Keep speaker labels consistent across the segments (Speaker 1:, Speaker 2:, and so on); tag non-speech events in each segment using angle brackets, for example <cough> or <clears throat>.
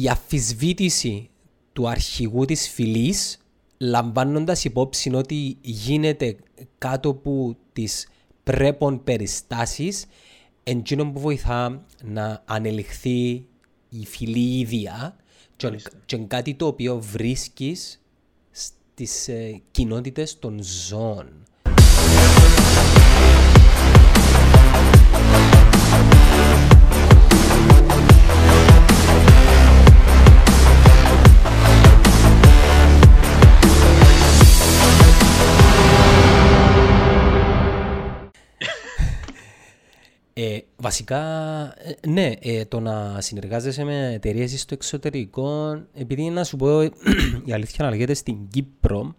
Speaker 1: η αφισβήτηση του αρχηγού της φυλής λαμβάνοντας υπόψη ότι γίνεται κάτω από τις πρέπον περιστάσεις εντζήνων που βοηθά να ανελιχθεί η φυλή ίδια και, και κάτι το οποίο βρίσκεις στις ε, κοινότητες των ζώων. Βασικά, ε, ναι, ε, το να συνεργάζεσαι με εταιρείες στο εξωτερικό, επειδή να σου πω <clears throat> η αλήθεια να λέγεται στην Κύπρο,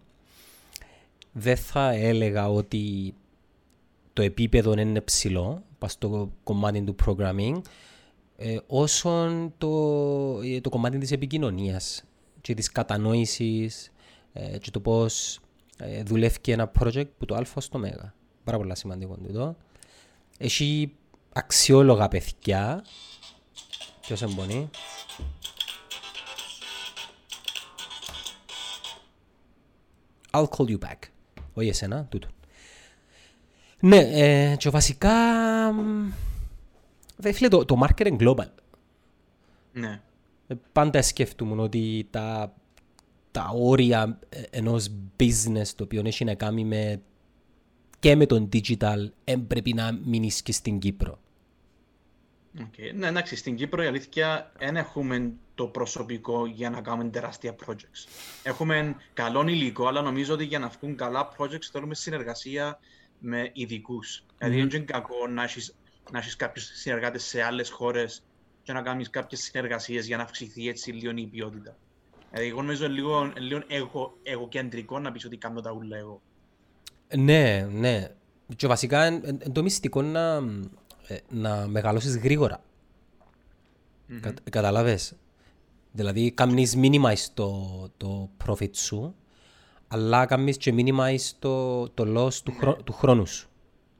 Speaker 1: δεν θα έλεγα ότι το επίπεδο είναι ψηλό, πας στο κομμάτι του programming, ε, όσο το, ε, το κομμάτι της επικοινωνίας και της κατανόησης ε, και το πώς ε, δουλεύει ένα project που το α στο μέγα. Πάρα πολύ σημαντικό τούτο. Έχει αξιόλογα παιδιά. Ποιος εμπονεί; I'll call you back. Όχι εσένα, τούτο. Ναι, ε, και βασικά... Δε φίλε, το, το marketing global.
Speaker 2: Ναι.
Speaker 1: Ε, πάντα σκέφτομαι ότι τα, τα όρια ε, ενός business το οποίο έχει να κάνει με και με τον digital έπρεπε να μείνει και στην Κύπρο.
Speaker 2: Okay. Ναι, εντάξει, στην Κύπρο η αλήθεια δεν έχουμε το προσωπικό για να κάνουμε τεράστια projects. Έχουμε καλό υλικό, αλλά νομίζω ότι για να βγουν καλά projects θέλουμε συνεργασία με ειδικούς. Mm. Δηλαδή, δεν είναι κακό να έχεις να έχεις κάποιους συνεργάτες σε άλλες χώρες και να κάνεις κάποιες συνεργασίες για να αυξηθεί έτσι λίγο η ποιότητα. Δηλαδή, εγώ νομίζω λίγο, λίγο εγώ, εγωκεντρικό να πεις ότι κάνω τα ούλα εγώ.
Speaker 1: Ναι, ναι. Και βασικά είναι το μυστικό να, ε, να μεγαλώσεις γρήγορα. Mm-hmm. Κα, καταλάβες; Δηλαδή, κάνεις minimize το, το profit σου, αλλά κάνεις και minimize το, το loss του, χρό, του χρόνου σου.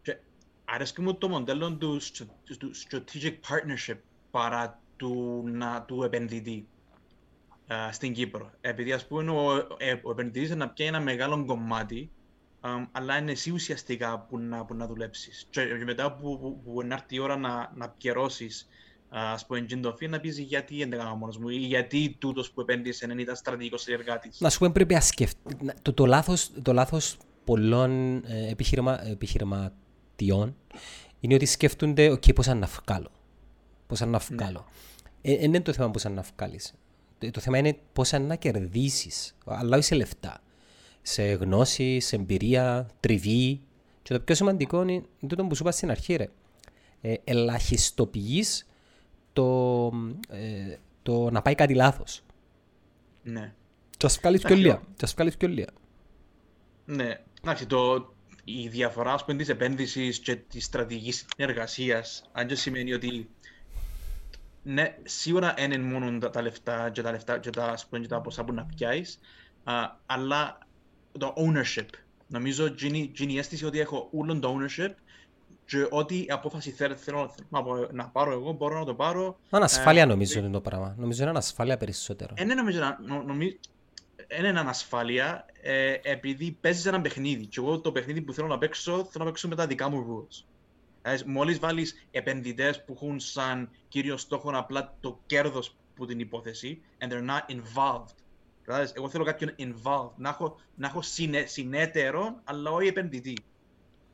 Speaker 2: Και αρέσκει μου το μοντέλο του, του strategic partnership παρά του, να, του επενδυτή uh, στην Κύπρο. Επειδή ας πούμε ο, ε, ο επενδυτής να πιάνει ένα μεγάλο κομμάτι Um, αλλά είναι εσύ ουσιαστικά που να, που να δουλέψεις. Και, και, μετά που, που, που να έρθει η ώρα να, να πιερώσεις, α πούμε, εντζεντοφή, να πεις γιατί δεν έκανα μόνος μου ή γιατί τούτος που επένδυσε δεν ήταν στρατηγικός συνεργάτη.
Speaker 1: Να σου πω, πρέπει να σκεφτεί. Το, το λάθος το λάθος πολλών ε, επιχειρημα, επιχειρηματιών είναι ότι σκέφτονται, OK, πώ να βγάλω. Πώ να βγάλω. Ναι. Ε, είναι το θέμα πώ να βγάλεις. Το, το θέμα είναι πώ να κερδίσεις, αλλά όχι σε λεφτά σε γνώση, σε εμπειρία, τριβή. Και το πιο σημαντικό είναι το που σου είπα στην αρχή, ρε. Ε, ελαχιστοποιείς το, ε, το να πάει κάτι λάθος.
Speaker 2: Ναι.
Speaker 1: Και ας βγάλεις πιο λία. Και ας βγάλεις πιο λία.
Speaker 2: Ναι. Εντάξει, το, η διαφορά ας πούμε, της επένδυσης και της στρατηγικής εργασίας, αν και σημαίνει ότι ναι, σίγουρα είναι μόνο τα, τα λεφτά και τα λεφτά και τα, ας πούμε, και τα ποσά που να πιάσεις, αλλά το ownership. Νομίζω γίνει η αίσθηση ότι έχω όλο το ownership και ό,τι απόφαση θέλω, θέλω να, να πάρω εγώ μπορώ να το πάρω.
Speaker 1: Ανασφάλεια ε, νομίζω είναι το πράγμα. Νομίζω είναι ανασφάλεια περισσότερο.
Speaker 2: Είναι νομίζω, νομίζω, είναι ανασφάλεια ε, επειδή παίζεις ένα παιχνίδι. Και εγώ το παιχνίδι που θέλω να παίξω, θέλω να παίξω με τα δικά μου rules. Ε, Μόλις βάλεις επενδυτές που έχουν σαν κύριο στόχο απλά το κέρδος που την υπόθεση and they're not involved εγώ θέλω κάποιον involved, να έχω, να έχω συνέ, συνέτερο, αλλά όχι επενδυτή.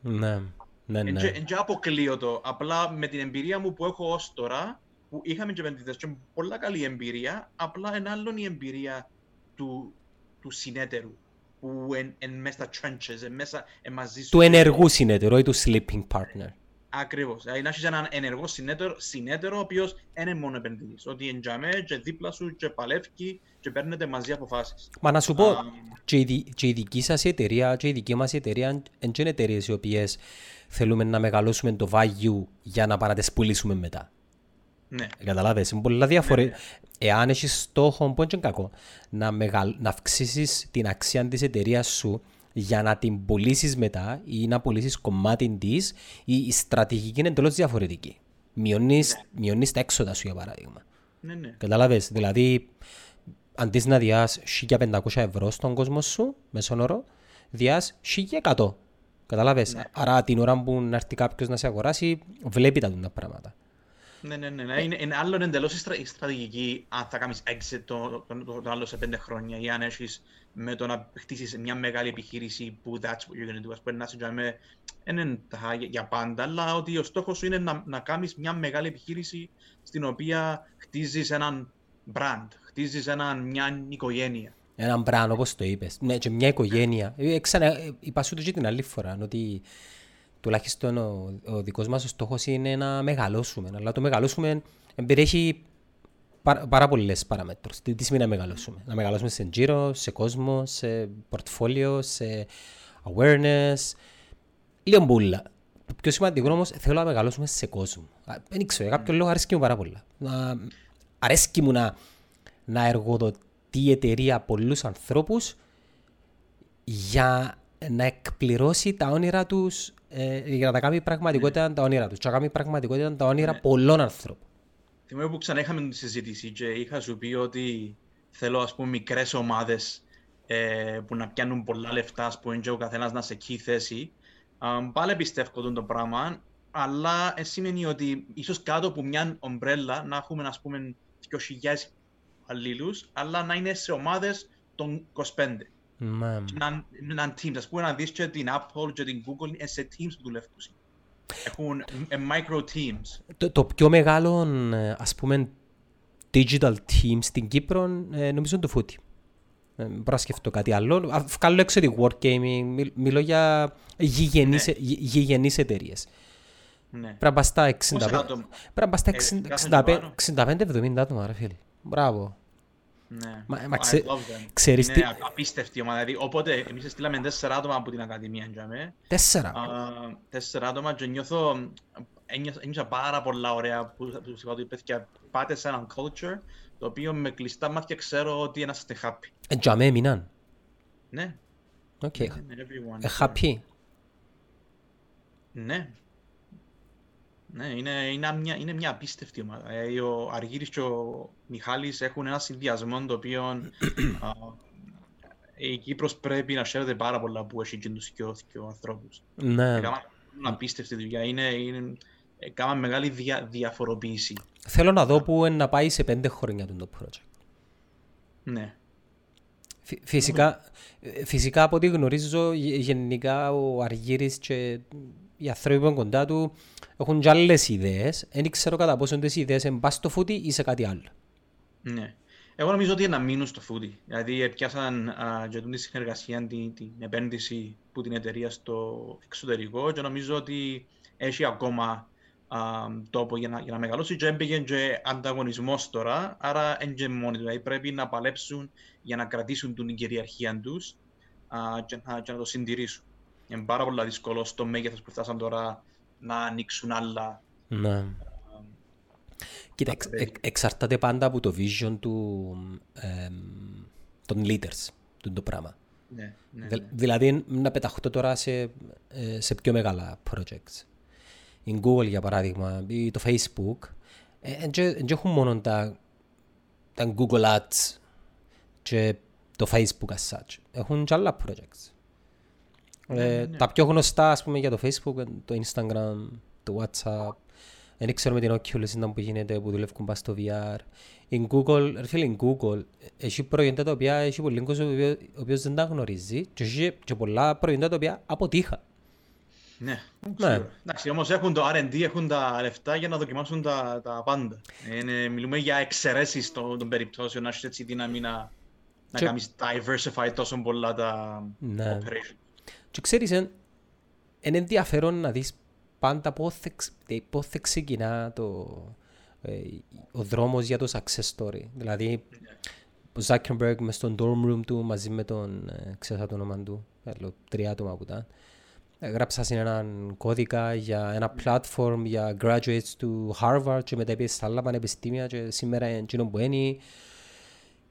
Speaker 1: Ναι, ναι, ναι.
Speaker 2: Εν και αποκλείω το. Απλά με την εμπειρία μου που έχω ως τώρα, που είχαμε και επενδυτές και πολλά καλή εμπειρία, απλά είναι άλλο η εμπειρία του, του συνέτερου που είναι μέσα στα trenches, εν μέσα εν μαζί σου.
Speaker 1: Του ενεργού συνέτερου ή του sleeping partner.
Speaker 2: Ακριβώς. Δηλαδή να έχεις έναν ενεργό συνέτερο, συνέτερο ο οποίος είναι μόνο επενδυτής. Ότι εντιαμέ και δίπλα σου και παλεύει και παίρνετε μαζί αποφάσεις.
Speaker 1: Μα να σου πω, um, και, η, και η δική σας εταιρεία και η δική μας εταιρεία είναι και εταιρείες οι οποίες θέλουμε να μεγαλώσουμε το value για να πουλήσουμε μετά.
Speaker 2: Ναι.
Speaker 1: Καταλάβες, είναι πολλά διαφορετικά. Ναι, ναι. Εάν έχεις στόχο, που είναι κακό, να, μεγαλ... να αυξήσεις την αξία της εταιρείας σου για να την πουλήσεις μετά ή να πουλήσεις κομμάτι της, η στρατηγική είναι εντελώς διαφορετική. Μειώνεις ναι. τα έξοδα σου, για παράδειγμα.
Speaker 2: Ναι, ναι.
Speaker 1: Κατάλαβες, δηλαδή αντί να διάς 1500 ευρώ στον κόσμο σου, μέσον όρο, διάς 1100. Κατάλαβες;
Speaker 2: Ναι.
Speaker 1: Άρα την ώρα που να έρθει κάποιος να σε αγοράσει, βλέπει τα τούτα πράγματα.
Speaker 2: Ναι, ναι, ναι. ναι. Είναι, είναι άλλο εντελώς η, στρα, η στρατηγική αν θα κάνεις exit το, το, το, το άλλο σε πέντε χρόνια ή αν έχεις με το να χτίσεις μια μεγάλη επιχείρηση που that's what you're going to do. Ας πούμε να σε τζάμε, είναι τα, για, για πάντα, αλλά ότι ο στόχος σου είναι να, να κάνεις μια μεγάλη επιχείρηση στην οποία χτίζεις έναν brand, χτίζεις έναν, μια οικογένεια.
Speaker 1: Έναν μπραν, όπως το είπες. Ναι, και μια οικογένεια. Ε, Ξανά, ε, είπα σου το και την άλλη φορά, ότι τουλάχιστον ο, ο δικός μας ο στόχος είναι να μεγαλώσουμε. Αλλά το μεγαλώσουμε περιέχει πάρα, πάρα πολλές παραμέτρους. Τι, τι σημαίνει να μεγαλώσουμε; Να μεγαλώσουμε σε γύρο, σε κόσμο, σε πορτφόλιο, σε awareness. Λίγο μπουλα. Το πιο σημαντικό όμως θέλω να μεγαλώσουμε σε κόσμο. Α, Δεν ξέρω, για κάποιο λόγο αρέσκει μου πάρα πολλά. Να, αρέσκει μου να, να εργοδοτεί η εταιρεία πολλούς ανθρώπους για να εκπληρώσει τα όνειρα τους, ε, για να τα κάνει πραγματικότητα τα όνειρα τους. Και να κάνει πραγματικότητα τα όνειρα πολλών ανθρώπων.
Speaker 2: Θυμάμαι που ξανά είχαμε τη συζήτηση και είχα σου πει ότι θέλω ας πούμε μικρές ομάδες ε, που να πιάνουν πολλά λεφτά, ας πούμε, και ο καθένας να σε key θέση. Um, πάλι πιστεύω αυτό το πράγμα, αλλά ε, σημαίνει ότι ίσως κάτω από μια ομπρέλα να έχουμε ας πούμε 2.000 αλλήλους, αλλά να είναι σε ομάδες των 25.
Speaker 1: Μα,
Speaker 2: Να, να είναι teams. Ας πούμε να δεις και την Apple και την Google είναι σε teams που δουλεύουν. Έχουν ε, micro teams.
Speaker 1: το, το πιο μεγάλο, ε, ας πούμε, digital team στην Κύπρο, ε, νομίζω είναι το Footy. Ε, μπορώ να σκεφτώ κάτι άλλο. Α, Βγάλω έξω τη Wargaming, μι- μιλώ για γηγενείς, γη- γηγενείς εταιρείες.
Speaker 2: Ναι.
Speaker 1: Πρέπει να πας στα 65,
Speaker 2: Πόσα άτομα;
Speaker 1: πρέπει να πας στα
Speaker 2: Ε,
Speaker 1: 60
Speaker 2: κάθε
Speaker 1: 65 65-70 άτομα, ρε φίλε. Μπράβο.
Speaker 2: Ναι.
Speaker 1: Μα- μα
Speaker 2: I
Speaker 1: ξέ-
Speaker 2: love them.
Speaker 1: ξέρεις
Speaker 2: είναι
Speaker 1: τι-
Speaker 2: α- απίστευτη ομάδα. Δηλαδή, οπότε εμείς στείλαμε τέσσερα άτομα από την Ακαδημία. τζάμε.
Speaker 1: Τέσσερα.
Speaker 2: Α, Τέσσερα άτομα και νιώθω, ένιωσα, ένιωσα πάρα πολλά ωραία που, που τους είπα ότι παιδιά πάτε σε έναν culture το οποίο με κλειστά μάτια ξέρω ότι να είστε happy.
Speaker 1: Ε, για μέ έμειναν.
Speaker 2: Ναι,
Speaker 1: Οκ.
Speaker 2: ναι, everyone.
Speaker 1: Ε, happy.
Speaker 2: Ναι. Ναι, είναι, είναι, μια, είναι μια απίστευτη ομάδα. Ε, ο Αργύρης και ο Μιχάλης έχουν ένα συνδυασμό το οποίο α, η Κύπρος πρέπει να χαίρεται πάρα πολλά που έχει και τους δυο, δυο ανθρώπους.
Speaker 1: Ναι.
Speaker 2: Έκαναν απίστευτη δουλειά. Είναι, είναι, έκαναν μεγάλη δια, διαφοροποίηση.
Speaker 1: Θέλω να δω που είναι να πάει σε πέντε χρόνια το project.
Speaker 2: Ναι.
Speaker 1: Φυ- Φυσικά, ε, φυσικά από ό,τι γνωρίζω γε- γενικά ο Αργύρης και οι άνθρωποι που είναι κοντά του έχουν και άλλες ιδέες. Δεν ξέρω κατά πόσο τις ιδέες είναι πας στο φούτι ή σε κάτι άλλο.
Speaker 2: Ναι. Εγώ νομίζω ότι να μείνουν στο φούτι. Δηλαδή, πιάσαν α, και τη συνεργασία, την, την επένδυση που την εταιρεία στο εξωτερικό και νομίζω ότι έχει ακόμα α, τόπο για να, για να μεγαλώσει και έμπαιγε και ανταγωνισμός τώρα, άρα δεν και μόνοι του. Δηλαδή, πρέπει να παλέψουν για να κρατήσουν την κυριαρχία τους α, και, να, και να το συντηρήσουν. Είναι πάρα πολύ δύσκολο στο μέγεθος που φτάσαν τώρα να ανοίξουν άλλα.
Speaker 1: Ναι. Κοίτα, εξ, εξ- εξαρτάται πάντα από το vision του, εμ, των leaders του το πράγμα.
Speaker 2: Ναι, ναι,
Speaker 1: Δη-
Speaker 2: ναι.
Speaker 1: Δηλαδή να πεταχτώ τώρα σε, ε, σε πιο μεγάλα projects. Η Google για παράδειγμα ή το Facebook δεν έχουν μόνο τα, τα Google Ads και το Facebook as such. Έχουν και άλλα projects. Ε, Τα πιο γνωστά ας πούμε για το Facebook, είναι το Instagram, το WhatsApp. Δεν ξέρω με την Oculus ήταν που γίνεται που δουλεύουν πάνω στο VR. Η Google, ρε φίλε, η Google έχει προϊόντα τα οποία έχει πολύ κόσμο ο οποίος- ο οποίος δεν τα γνωρίζει και έχει και πολλά προϊόντα τα οποία αποτύχα.
Speaker 2: Ναι,
Speaker 1: Ναι.
Speaker 2: σίγουρα. Εντάξει, όμως έχουν το R&D, έχουν τα λεφτά για να δοκιμάσουν τα, τα πάντα. Είναι, μιλούμε για εξαιρέσεις των, των περιπτώσεων, να έχεις έτσι δύναμη να, να
Speaker 1: Και-
Speaker 2: κάνεις diversify τόσο πολλά τα
Speaker 1: Ναι.
Speaker 2: operations.
Speaker 1: Και ξέρεις, είναι ενδιαφέρον να δεις πάντα πώς θα εξ- ε, πώς θα ξεκινά το, ε, ο δρόμος για το success story. Δηλαδή, ο Zuckerberg μες στον dorm room του μαζί με τον, ε, ξέρω το όνομα του, άλλο τρία άτομα που ήταν, γράψα έναν κώδικα για ένα platform για graduates του Harvard και μετά πήγες στα άλλα πανεπιστήμια και σήμερα είναι εκείνο που είναι.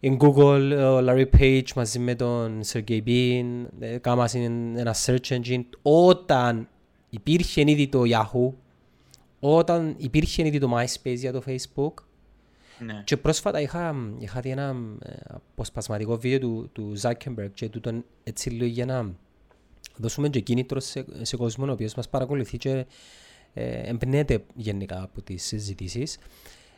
Speaker 1: In Google, ο Larry Page μαζί με τον Sergey Brin, ε, κάμας είναι ένα search engine. Όταν υπήρχε ήδη το Yahoo, όταν υπήρχε ήδη το MySpace για το Facebook,
Speaker 2: Ναι.
Speaker 1: Και πρόσφατα είχα, είχα δει ένα ε, αποσπασματικό βίντεο του, του Zuckerberg και του τον έτσι λίγο για να δώσουμε και κίνητρο σε, σε κόσμο ο οποίος μας παρακολουθεί και ε, εμπνέεται γενικά από τις συζητήσεις.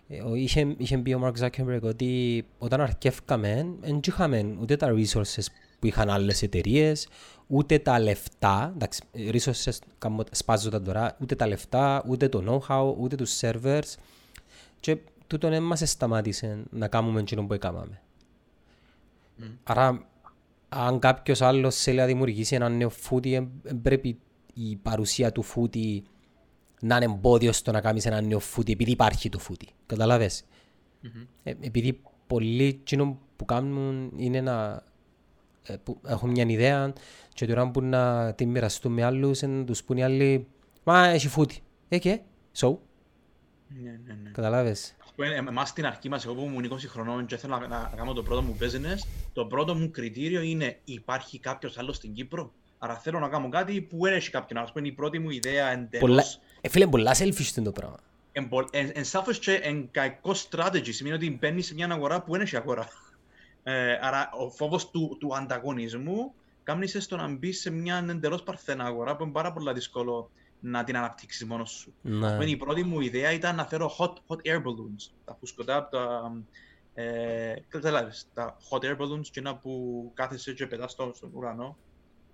Speaker 1: Ε, ο- είχε, είχε πει ο Mark Zuckerberg ότι όταν αρκεύκαμε δεν είχαμε ούτε τα resources που είχαν άλλες εταιρείες, ούτε τα λεφτά, εντάξει, resources κάμω- σπάζονταν τώρα, ούτε τα λεφτά, ούτε το know-how, ούτε τους servers και τούτον δεν μας σταμάτησε να κάνουμε εκείνο που έκαναμε. Άρα, αν κάποιος άλλος θέλει να δημιουργήσει ένα νέο φούτι, ε, ε, πρέπει η παρουσία του φούτι να είναι εμπόδιο στο να κάνεις ένα νέο φούτι, επειδή υπάρχει το φούτι. Καταλάβες; Ε, επειδή πολλοί εκείνο που κάνουν είναι να ε, που έχουν μια ιδέα και τώρα που να την μοιραστούν με άλλους ε, να τους πούν οι άλλοι «Μα έχει φούτι». Ε, και, so,
Speaker 2: Ναι, ναι, ναι.
Speaker 1: καταλάβες;
Speaker 2: Ας πούμε, ε, εμάς στην αρχή μας, εγώ που ήμουν 20 χρονών και ήθελα να, να κάνω το πρώτο μου business, το πρώτο μου κριτήριο είναι υπάρχει κάποιος άλλος στην Κύπρο; Άρα θέλω να κάνω κάτι που δεν έχει κάποιον. Ας πούμε, η πρώτη μου ιδέα
Speaker 1: Πολλά,
Speaker 2: εντελώς
Speaker 1: ε, φίλε, πολλά selfish είναι το πράγμα.
Speaker 2: εν, πο- εν, εν selfish και εν κακό strategy. Σημαίνει ότι μπαίνει σε μια αγορά που δεν έχει αγορά. Ε, άρα ο φόβος του, του ανταγωνισμού κάνει σε στο να μπεις σε μια εντελώς παρθένα αγορά που είναι πάρα πολύ δύσκολο να την αναπτύξεις μόνος σου.
Speaker 1: Ναι.
Speaker 2: Ας πούμε, η πρώτη μου ιδέα ήταν να φέρω hot, hot air balloons. Τα φουσκωτά από τα... Ε, καταλάβεις, τα hot air balloons και ένα που κάθεσαι και πετάς στο, στον ουρανό.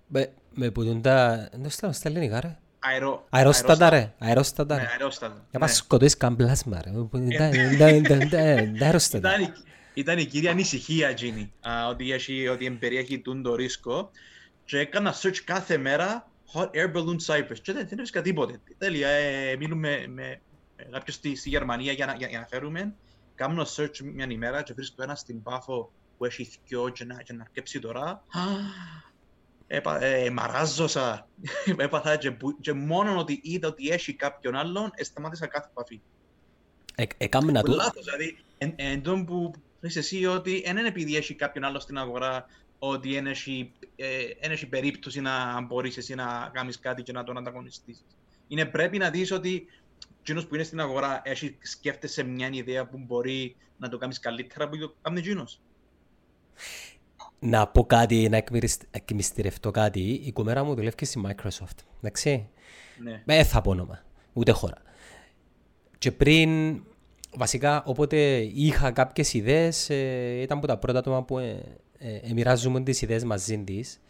Speaker 1: Με, με που τον τα... Δεν στα, στα ελληνικά ρε.
Speaker 2: Αερο,
Speaker 1: Αερόστατα ρε. Αερόστατα
Speaker 2: Ναι,
Speaker 1: ρε.
Speaker 2: αερόστατα.
Speaker 1: Για
Speaker 2: ναι.
Speaker 1: πας σκοτώσεις καν πλάσμα ρε. Τα- τα- τα- τα- Τα αερόστατα.
Speaker 2: Ήταν, η- ήταν η κύρια ανησυχία εκείνη, α, ότι, έχει, ότι περιέχει τούν το ρίσκο και έκανα search κάθε μέρα hot air balloon Cyprus και δεν, δεν έβρισκα τίποτε. Τέλεια, ε, μιλούμε με με κάποιον στη, στη Γερμανία για να, για, για να φέρουμε. Κάνω search μια ημέρα και βρίσκω ένα στην Πάφο που έχει θκιό και να, και να αρκέψει τώρα. Έπα, ε, μαράζωσα. <laughs> Έπαθα και, που- και μόνο ότι είδα ότι έχει κάποιον άλλον, ε, σταμάτησα κάθε επαφή.
Speaker 1: Ε- Έκαμε να
Speaker 2: Που
Speaker 1: του...
Speaker 2: Λάθος, δηλαδή, εν, εν τόν που λες εσύ ότι δεν είναι επειδή έχει κάποιον άλλο στην αγορά ότι δεν έχει, ε, εν έχει περίπτωση να μπορείς εσύ να κάνεις κάτι και να τον ανταγωνιστείς. Είναι πρέπει να δεις ότι εκείνος που είναι στην αγορά έχει, σκέφτεσαι μια ιδέα που μπορεί να το κάνεις καλύτερα από το κάνει εκείνος.
Speaker 1: Να πω κάτι, να εκμυρισ- εκμυστηρευτώ κάτι. Η κομμέρα μου δουλεύει στη Microsoft. Εντάξει.
Speaker 2: Ναι.
Speaker 1: Δεν θα πω όνομα, ούτε χώρα. Και πριν, βασικά, όποτε είχα κάποιες ιδέες, ε, ήταν από τα πρώτα άτομα που ε, ε, ε, μοιράζουμε τις ιδέες μαζί της.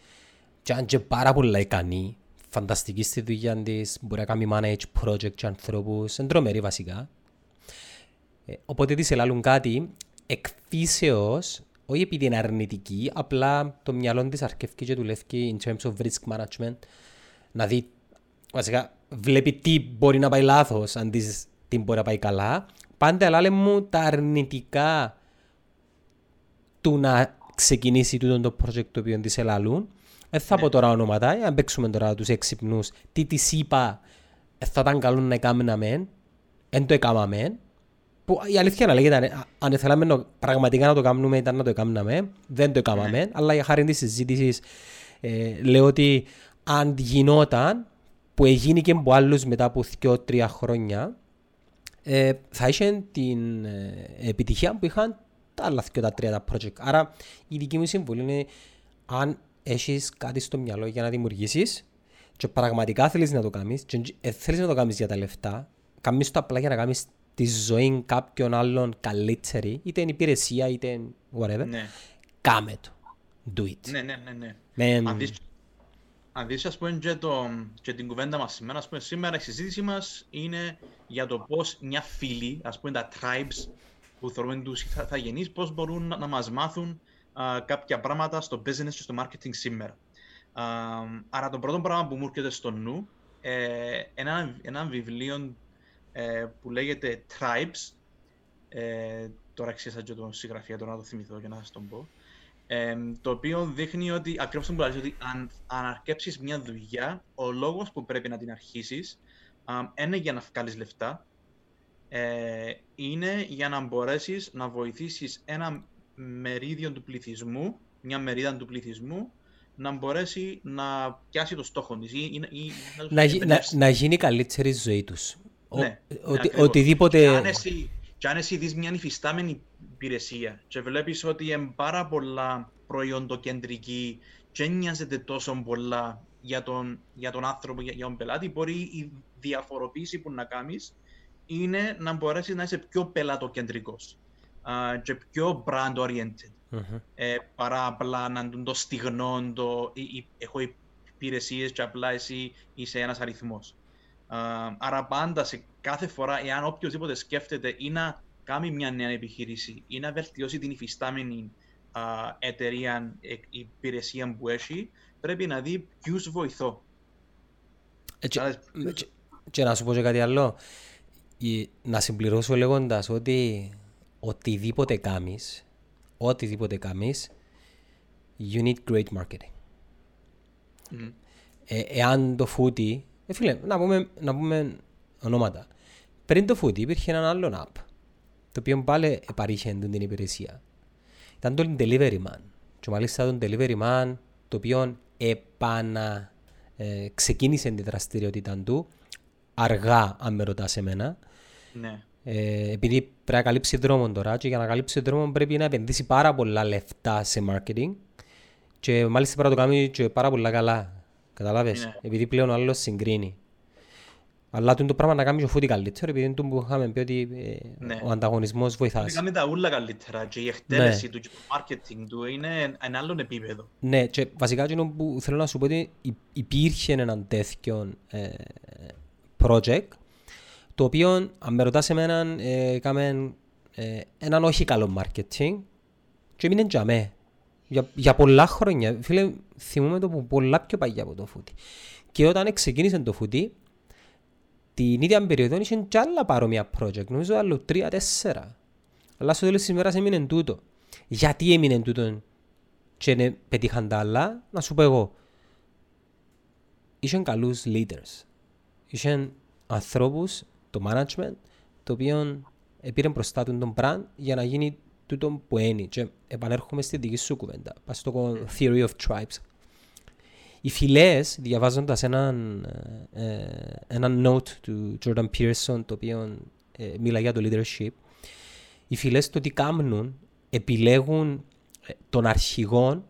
Speaker 1: Και αν και πάρα πολλά ικανή, φανταστική στη δουλειά της, μπορεί να κάνει manage project και ανθρώπους, εντρομερή βασικά. Ε, οπότε της ελάλουν κάτι εκφύσεως, όχι επειδή είναι αρνητική, απλά το μυαλό της αρκεύει και δουλεύει in terms of risk management, να δει, βασικά, βλέπει τι μπορεί να πάει λάθος, αντί τι μπορεί να πάει καλά. Πάντα ελάλε μου τα αρνητικά του να ξεκινήσει τούτο το project το οποίο της ελαλούν. Δεν θα πω τώρα ονόματα, για να παίξουμε τώρα τους έξυπνους. Τι της είπα, ε, θα ήταν καλό να έκαναμε, δεν το έκαναμε. Που η αλήθεια να λέγεται, αν- αν θέλαμε να- πραγματικά να το κάνουμε, ήταν να το έκαναμε. Δεν το έκαναμε, αλλά για χάρη της συζήτησης ε, λέω ότι αν γινόταν, που έγινε και από άλλους μετά από 2-3 χρόνια, ε, θα είχε την ε, επιτυχία που είχαν τα άλλα και τα τρία τα project. Άρα η δική μου συμβουλή είναι αν έχεις κάτι στο μυαλό για να δημιουργήσεις και πραγματικά θέλεις να το κάνεις και ε, θέλεις να το κάνεις για τα λεφτά, κάνεις το απλά για να κάνεις τη ζωή κάποιον άλλον καλύτερη, είτε είναι υπηρεσία είτε είναι whatever,
Speaker 2: Ναι.
Speaker 1: κάμε το. Do it.
Speaker 2: Ναι, ναι, ναι, ναι.
Speaker 1: Μεν-
Speaker 2: Αν δεις, αν δεις ας πούμε και, το, και την κουβέντα μας σήμερα, ας πούμε, σήμερα η συζήτηση μας είναι για το πώς μια φύλη, ας πούμε τα tribes που θεωρούμε τους θα, θα γεννείς, πώς μπορούν να, να μας μάθουν α, κάποια πράγματα στο business και στο marketing σήμερα. Α, άρα το πρώτο πράγμα που μου έρχεται στο νου, ε, ένα, ένα βιβλίο ε, που λέγεται Tribes, ε, τώρα ξέχασα και τον συγγραφέα, τώρα να το θυμηθώ για να σας τον πω. Ε, το οποίο δείχνει ότι, ακριβώς αυτό που λέει, ότι αν, αν αρκέψεις μια δουλειά, ο λόγος που πρέπει να την αρχίσεις α, είναι για να βγάλεις λεφτά, ε, είναι για να μπορέσεις να βοηθήσεις ένα μερίδιο του πληθυσμού, μια μερίδα του πληθυσμού, να μπορέσει να πιάσει το στόχο της ή, ή, ή τους
Speaker 1: να, γι- να,
Speaker 2: εμπνεύσει.
Speaker 1: να γίνει καλύτερη η ζωή τους. Ο-
Speaker 2: Ναι,
Speaker 1: οτι-
Speaker 2: ακριβώς.
Speaker 1: οτιδήποτε...
Speaker 2: Και αν εσύ, Και αν εσύ δεις μια υφιστάμενη υπηρεσία και βλέπεις ότι είναι πάρα πολλά προϊόντοκεντρική και νοιάζεται τόσο πολλά για τον, για τον άνθρωπο, για, για τον πελάτη, μπορεί η διαφοροποίηση που να κάνεις είναι να μπορέσεις να είσαι πιο πελατοκεντρικός uh, και πιο brand oriented. Mm-hmm. Ε, παρά απλά να είναι το στιγνό, το, ή, ή, έχω υπηρεσίες και απλά εσύ είσαι ένας αριθμός. Uh, άρα πάντα σε κάθε φορά, εάν οποιοδήποτε σκέφτεται ή να κάνει μια νέα επιχείρηση ή να βελτιώσει την υφιστάμενη uh, εταιρεία, ε, υπηρεσία που έχει, πρέπει να δει ποιους βοηθώ.
Speaker 1: Έτσι, και, και να σου πω και κάτι άλλο. Να συμπληρώσω λέγοντας ότι οτιδήποτε κάνεις, οτιδήποτε κάνεις, you need great marketing. Mm. Ε, εάν το φούτι, ε, φίλε, να πούμε, να πούμε ονόματα. Πριν το φούτι υπήρχε ένα άλλο app, το οποίο πάλι παρήχε την υπηρεσία. Ήταν το Delivery Man. Και μάλιστα το Delivery Man, το οποίο επανα, ε, ξεκίνησε την δραστηριότητα του, αργά, αν με ρωτάς εμένα. Ναι. Ε, επειδή πρέπει να καλύψει δρόμο τώρα και για να καλύψει δρόμο πρέπει να επενδύσει πάρα πολλά λεφτά σε marketing και μάλιστα πρέπει να το κάνει και πάρα πολλά καλά. Καταλάβες, ναι. επειδή πλέον ο άλλος συγκρίνει. Αλλά το πράγμα να κάνεις και φούτι καλύτερο, επειδή είναι το που είχαμε πει ότι ε, ναι. ο ανταγωνισμός βοηθάς.
Speaker 2: Κάνει τα ούλα καλύτερα και η εκτέλεση ναι. του και το marketing του είναι ένα άλλο επίπεδο.
Speaker 1: Ναι, και βασικά και που θέλω να σου πω ότι υπήρχε ένα τέτοιο ε, project το οποίο, αν με ρωτάς εμένα, ε, έκαμε ε, έναν όχι καλό marketing και έμεινε για μέ. Για, για πολλά χρόνια. Φίλε, θυμούμαι το που πολλά πιο παγιά από το φούτι. Και όταν ξεκίνησε το φούτι, την ίδια περίοδο είχε και άλλα παρόμοια project, νομίζω άλλο τρία-τέσσερα. Αλλά στο τέλος της ημέρας έμεινε τούτο. Γιατί έμεινε τούτο και πετύχαν τα άλλα, να σου πω εγώ. Είχαν καλούς leaders. Είχαν ανθρώπους το management, το οποίο πήρε μπροστά του τον brand για να γίνει τούτο που είναι. Και επανέρχομαι στη δική σου κουβέντα. Πας στο Theory of Tribes. Οι φυλές, διαβάζοντας έναν, ε, έναν note του Jordan Pearson, το οποίο ε, μιλά για το leadership, οι φυλές το τι κάνουν, επιλέγουν ε, τον αρχηγό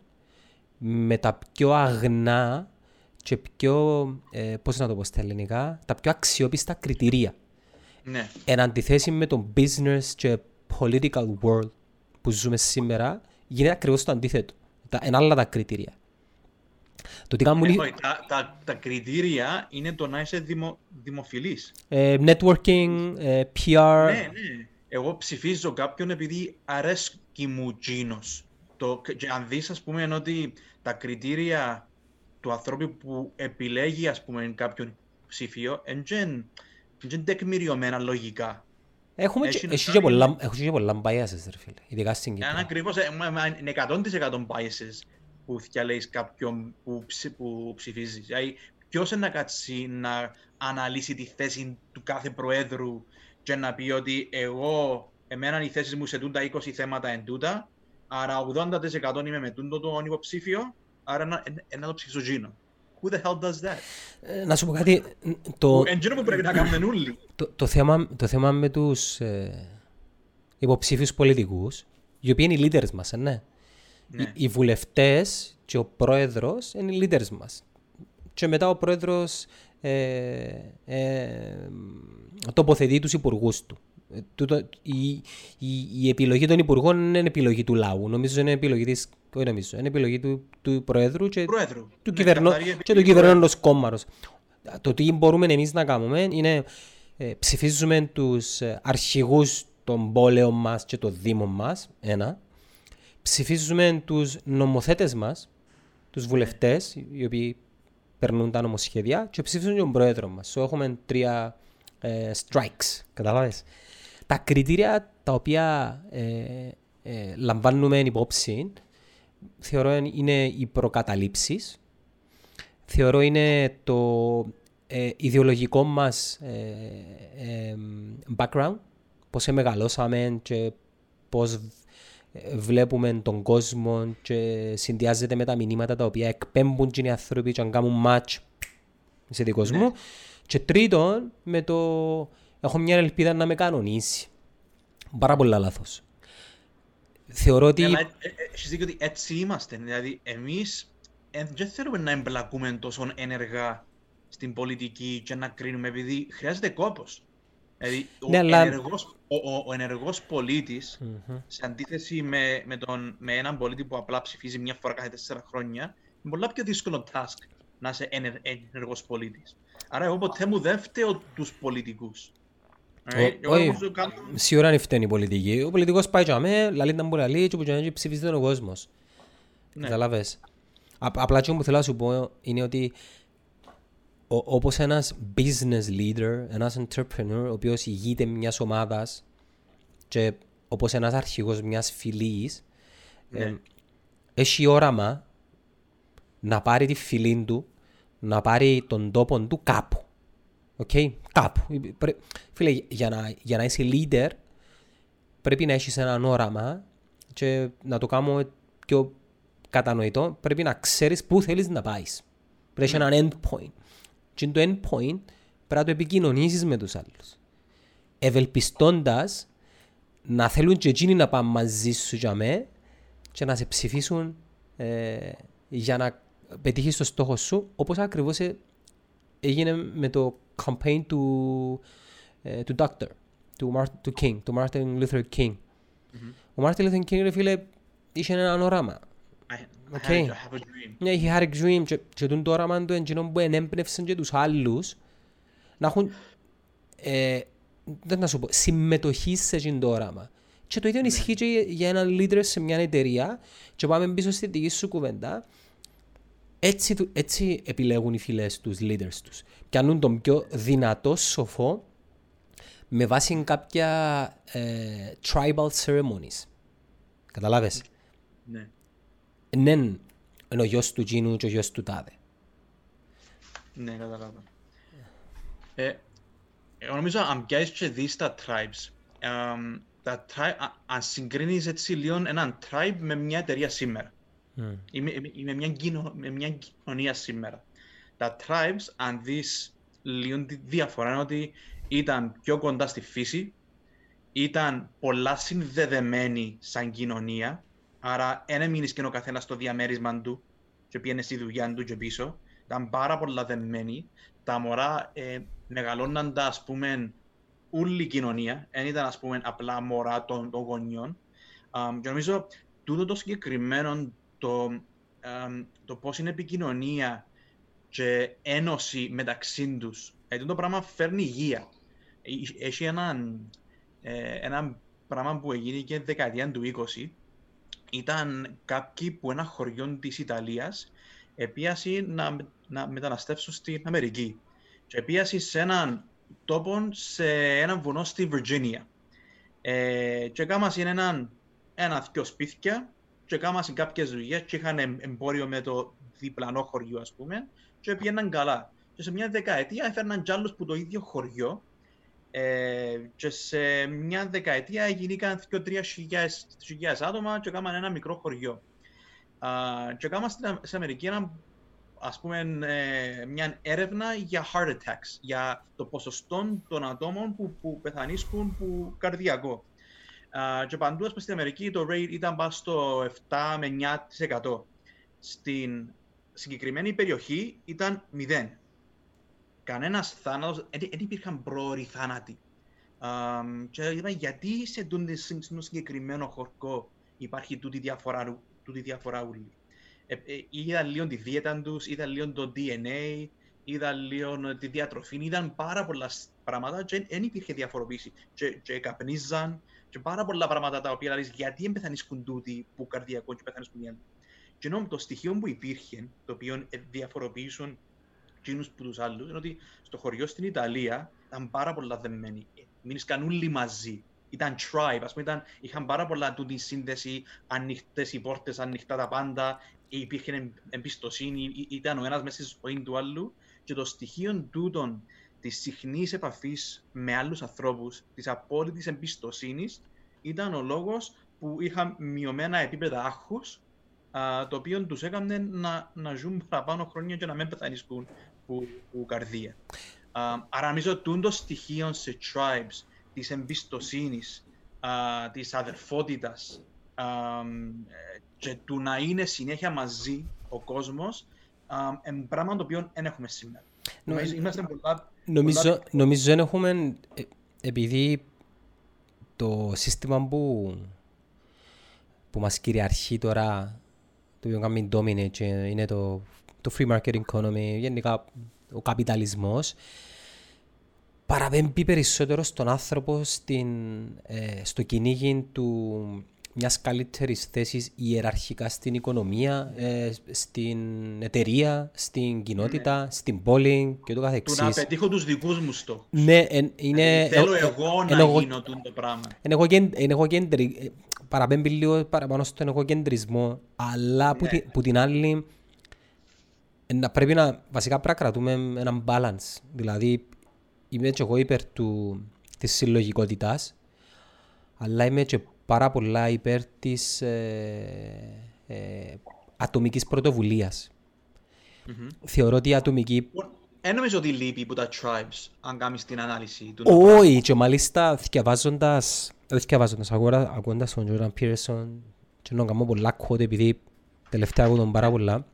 Speaker 1: με τα πιο αγνά και πιο, ε, πώς να το πω στα ελληνικά, τα πιο αξιόπιστα κριτηρία. Ναι. Εν αντιθέσει με το business και political world που ζούμε σήμερα, γίνεται ακριβώς το αντίθετο. Τα, εν άλλα τα κριτήρια.
Speaker 2: Το τι κάνουν... τα, τα, τα, κριτήρια είναι το να είσαι δημο, δημοφιλής.
Speaker 1: Ε, networking, ε, PR...
Speaker 2: Ναι, ναι. Εγώ ψηφίζω κάποιον επειδή αρέσκει μου τζίνος. Το, και αν δεις, ας πούμε, ότι τα κριτήρια του ανθρώπου που επιλέγει, ας πούμε, κάποιον ψήφιο, εν είναι τεκμηριωμένα λογικά.
Speaker 1: Έχουμε και πολλά, και πολλά biases, ρε φίλε, ειδικά στην
Speaker 2: Κύπρο. Είναι ακριβώς, ε, είναι 100% biases που διαλέγεις κάποιον που, που ψηφίζεις. Δηλαδή, ποιος είναι να κάτσει να αναλύσει τη θέση του κάθε προέδρου και να πει ότι εγώ, εμένα οι θέσεις μου σε τούντα 20 θέματα εν τούτα, άρα 80% είμαι με τούντο το υποψήφιο, άρα να, να το ψηφίσω γίνω. Who the hell does that?
Speaker 1: Ε, να σου πω κάτι. Το,
Speaker 2: Εντζήνο που πρέπει να κάνουμε όλοι.
Speaker 1: Το, το, θέμα, το θέμα με τους ε, υποψήφιους πολιτικούς, οι οποίοι είναι οι leaders μας, ε, ναι. ναι. Οι, οι βουλευτές και ο πρόεδρος είναι οι leaders μας. Και μετά ο πρόεδρος ε, ε, τοποθετεί τους υπουργούς του. Ε, τούτο, η, η, η, επιλογή των υπουργών είναι επιλογή του λαού. Νομίζω είναι επιλογή της, όχι νομίζω, είναι επιλογή του, του Προέδρου και
Speaker 2: Προέδρου.
Speaker 1: του, ναι, κυβερνό, και του κυβερνώντος κόμματος. Το τι μπορούμε εμείς να κάνουμε είναι ε, ψηφίζουμε τους ε, αρχηγούς των πόλεων μας και των δήμων μας, ένα. Ψηφίζουμε τους νομοθέτες μας, τους βουλευτές, οι οποίοι περνούν τα νομοσχέδια και ψηφίζουν τον πρόεδρο μας. So, έχουμε τρία ε, strikes, καταλάβες τα κριτήρια τα οποία ε, ε, λαμβάνουμε υπόψη θεωρώ είναι οι προκαταλήψεις, θεωρώ είναι το ε, ιδεολογικό μας ε, background, πώς μεγαλώσαμε και πώς βλέπουμε τον κόσμο και συνδυάζεται με τα μηνύματα τα οποία εκπέμπουν οι άνθρωποι και αν κάνουν match σε δικό μου. Ναι. Και τρίτον, με το έχω μια ελπίδα να με κανονίσει. Πάρα πολλά λάθος. Θεωρώ ότι...
Speaker 2: Ναι, έχεις δίκιο ότι έτσι είμαστε. Δηλαδή, εμείς δεν θέλουμε να εμπλακούμε τόσο ενεργά στην πολιτική και να κρίνουμε, επειδή χρειάζεται κόπος. Δηλαδή, ναι, ο, αλλά... ενεργός, ο, ο, ο ενεργός πολίτης, mm-hmm. σε αντίθεση με, με, τον, με έναν πολίτη που απλά ψηφίζει μια φορά κάθε τέσσερα χρόνια, είναι πολλά πιο δύσκολο task να είσαι ενεργ, ενεργός πολίτης. Άρα εγώ ποτέ μου δεν φταίω τους πολιτικούς.
Speaker 1: Όχι, σίγουρα είναι φταίνει η πολιτική. Ο πολιτικός πάει για μέ, λαλεί τα μπουλαλή και που ψηφίζει τον κόσμος. Ναι. Καταλάβες. Απλά και που θέλω να σου πω είναι ότι όπως ένας business leader, ένας entrepreneur, ο οποίος ηγείται μιας ομάδας και όπως ένας αρχηγός μιας φυλής, ναι. ε, έχει όραμα να πάρει τη φυλή του, να πάρει τον τόπο του κάπου. Okay? Κάπου. Φίλε, για να, για να είσαι leader, πρέπει να έχεις έναν όραμα και να το κάνω πιο κατανοητό, πρέπει να ξέρεις πού θέλεις να πάεις. Πρέπει να έχεις έναν end point. Και το end point πρέπει να το επικοινωνήσεις με τους άλλους. Ευελπιστώντας να θέλουν και εκείνοι να πάνε μαζί σου για μέ και να σε ψηφίσουν ε, για να πετύχεις το στόχο σου, όπως ακριβώς ε, έγινε με το campaign του, ε, του Doctor, του, Martin, του King, του Martin Luther King. Mm-hmm. Ο Martin Luther King, ρε φίλε, είχε έναν όραμα. Okay. Ναι, he had a dream και, και το όραμα του εγγυνό που ενέμπνευσαν και τους άλλους να έχουν, ε, δεν να σου πω, συμμετοχή σε εκείνο το όραμα. Και το ίδιο ναι. ισχύει και για έναν leader σε μια εταιρεία και πάμε πίσω στη δική σου κουβέντα. Έτσι, έτσι επιλέγουν οι φίλες τους, leaders τους. Πιάνουν τον πιο δυνατό σοφό με βάση κάποια ε, tribal ceremonies. Καταλάβες; Ναι ναι, είναι ο γιος του Τζίνου και ο γιος του Τάδε.
Speaker 2: Ναι, καταλάβα. Ε, εγώ νομίζω αν πιάσεις και δεις τα tribes, um, τα tri- αν συγκρίνεις έτσι λίγο έναν tribe με μια εταιρεία σήμερα. Mm. Ή, με, με, μια κοινο, με μια κοινωνία σήμερα. Τα tribes, αν δεις λίγο τη διαφορά, είναι ότι ήταν πιο κοντά στη φύση, ήταν πολλά συνδεδεμένοι σαν κοινωνία, Άρα, ένα μήνυ και ο καθένας στο διαμέρισμα του και πήγαινε στη δουλειά του και πίσω. Ήταν πάρα πολλά δεμένοι. Τα μωρά ε, μεγαλώναν τα, ας πούμε, όλη η κοινωνία. Δεν ήταν, ας πούμε, απλά μωρά των, των γονιών. Um, και νομίζω, τούτο το συγκεκριμένο, το, um, το πώς είναι επικοινωνία και ένωση μεταξύ τους, ε, το πράγμα φέρνει υγεία. Ε, έχει ένα, ε, ένα πράγμα που έγινε και δεκαετία του 20, ήταν κάποιοι που ένα χωριό της Ιταλίας επίαση να, να μεταναστεύσουν στην Αμερική. Και επίαση σε έναν τόπο, σε έναν βουνό στη Βιρτζίνια. Ε, και κάμασαν έναν, ένα δυο σπίτια και κάμασαν κάποιες δουλειές και είχαν εμπόριο με το διπλανό χωριό, ας πούμε, και πήγαιναν καλά. Και σε μια δεκαετία έφερναν κι που το ίδιο χωριό ε, και σε μια δεκαετία γίνηκαν 2-3 χιλιάδες άτομα και έκαναν ένα μικρό χωριό. Α, και έκαναν στην, στην Αμερική ένα, ας πούμε, ε, μια έρευνα για heart attacks, για το ποσοστό των ατόμων που, που πεθανίσκουν που καρδιακό. Uh, και παντού, πούμε, στην Αμερική το rate ήταν πάνω στο 7 με 9%. Στην συγκεκριμένη περιοχή ήταν 0 κανένας θάνατος, δεν υπήρχαν πρόοροι θάνατοι. Um, και είπα, γιατί σε τον συγκεκριμένο χορκό υπάρχει τούτη διαφορά, τούτη διαφορά ούλη. Ε, ε, είδα λίγο τη δίαιτα τους, είδα λίγο το DNA, είδα λίγο τη διατροφή, είδαν πάρα πολλά πράγματα και δεν υπήρχε διαφοροποίηση. Και, και καπνίζαν και πάρα πολλά πράγματα τα οποία λέει γιατί δεν πεθανίσκουν τούτοι που καρδιακό και πεθανίσκουν οι άλλοι. Και ενώ το στοιχείο που υπήρχε, το οποίο διαφοροποιήσουν εκείνους που τους άλλους, είναι ότι στο χωριό στην Ιταλία ήταν πάρα πολλά δεμένοι. Μείναν όλοι μαζί. Ήταν tribe, ας πούμε, ήταν, είχαν πάρα πολλά τούτη σύνδεση, ανοιχτές οι πόρτες, ανοιχτά τα πάντα, υπήρχε εμπιστοσύνη, ήταν ο ένας μέσα στη ζωή του άλλου και το στοιχείο τούτων της συχνής επαφής με άλλους ανθρώπους, της απόλυτης εμπιστοσύνης, ήταν ο λόγος που είχαν μειωμένα επίπεδα άγχου, το οποίο τους έκανε να, να ζουν παραπάνω χρόνια και να μην πεθανίσκουν που, που καρδία. άρα νομίζω ότι το στοιχείο σε tribes της εμπιστοσύνης α, της αδερφότητας α, και του να είναι συνέχεια μαζί ο κόσμος είναι πράγμα το οποίο δεν έχουμε σήμερα. Νομίζω, είμαστε πολλά,
Speaker 1: νομίζω, πολλά... νομίζω δεν έχουμε, ε, επειδή το σύστημα που, που μας κυριαρχεί τώρα, το οποίο κάνει dominate και είναι το, το free market economy, γενικά ο καπιταλισμός, παραπέμπει περισσότερο στον άνθρωπο στην, ε, στο κυνήγι του μιας καλύτερης θέσης ιεραρχικά στην οικονομία, ε, στην εταιρεία, στην κοινότητα, ναι. στην πόλη και το καθεξής.
Speaker 2: Του να πετύχω τους δικούς μου στόχους.
Speaker 1: Ναι, εν, είναι...
Speaker 2: Θέλω εγώ να εγώ, γίνω το πράγμα.
Speaker 1: Είναι εγώ κέντρι, παραπέμπει λίγο παραπάνω στον εγωκεντρισμό, αλλά ναι. που, την, που την άλλη να πρέπει να, βασικά πρέπει να κρατούμε έναν balance. Δηλαδή, είμαι και εγώ υπέρ του, της συλλογικότητας, αλλά είμαι και πάρα πολλά υπέρ της ε, ε, ατομικής πρωτοβουλίας. Mm-hmm. Θεωρώ ότι η ατομική...
Speaker 2: Δεν νομίζω ότι λείπει από τα tribes, αν κάνεις την ανάλυση του.
Speaker 1: Όχι, και μάλιστα θυκευάζοντας, θυκευάζοντας, ακούγοντας τον Jordan Peterson και να κάνω πολλά quote επειδή τελευταία ακούω τον πάρα πολλά,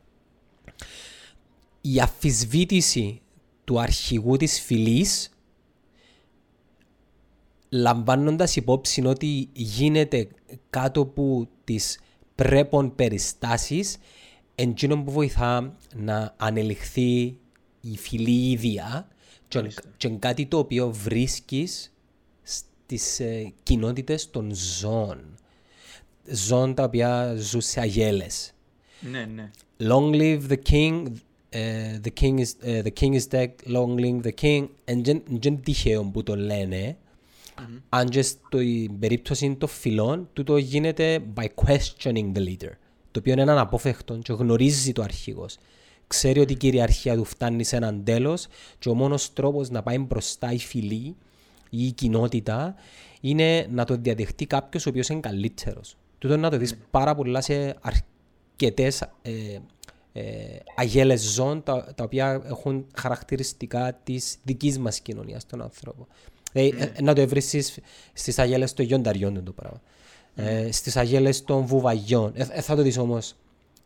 Speaker 1: η αφισβήτηση του αρχηγού της φυλής λαμβάνοντας υπόψη ότι γίνεται κάτω από τις πρέπον περιστάσεις εντύνο που βοηθά να ανελιχθεί η φυλή ίδια και, κάτι το οποίο βρίσκεις στις ε, κοινότητες των ζώων. Ζώων τα οποία ζουν σε αγέλες.
Speaker 2: Ναι, ναι.
Speaker 1: Long live the king, uh, the, king is, uh, the king is dead, long live the king. Εν τυχαίο που το λένε, Mm-hmm. Αν και στην περίπτωση των φυλών, τούτο γίνεται by questioning the leader. Το οποίο είναι έναν απόφευκτο και γνωρίζει το αρχηγός. Ξέρει ότι η κυριαρχία του φτάνει σε έναν τέλος και ο μόνος τρόπος να πάει μπροστά η φυλή ή η κοινότητα είναι να το διαδεχτεί κάποιος ο οποίος είναι καλύτερος. Τούτο να το δεις mm-hmm. πάρα πολλά σε αρκετές ε, ε, αγέλες ζώων τα, τα οποία έχουν χαρακτηριστικά της δικής μας κοινωνίας των ανθρώπων. Ε, ναι. ε, να το βρει στις αγέλες των γιονταριών το πράγμα. Ε, ναι. στις αγέλες των βουβαγιών. Ε, ε, θα το δεις όμως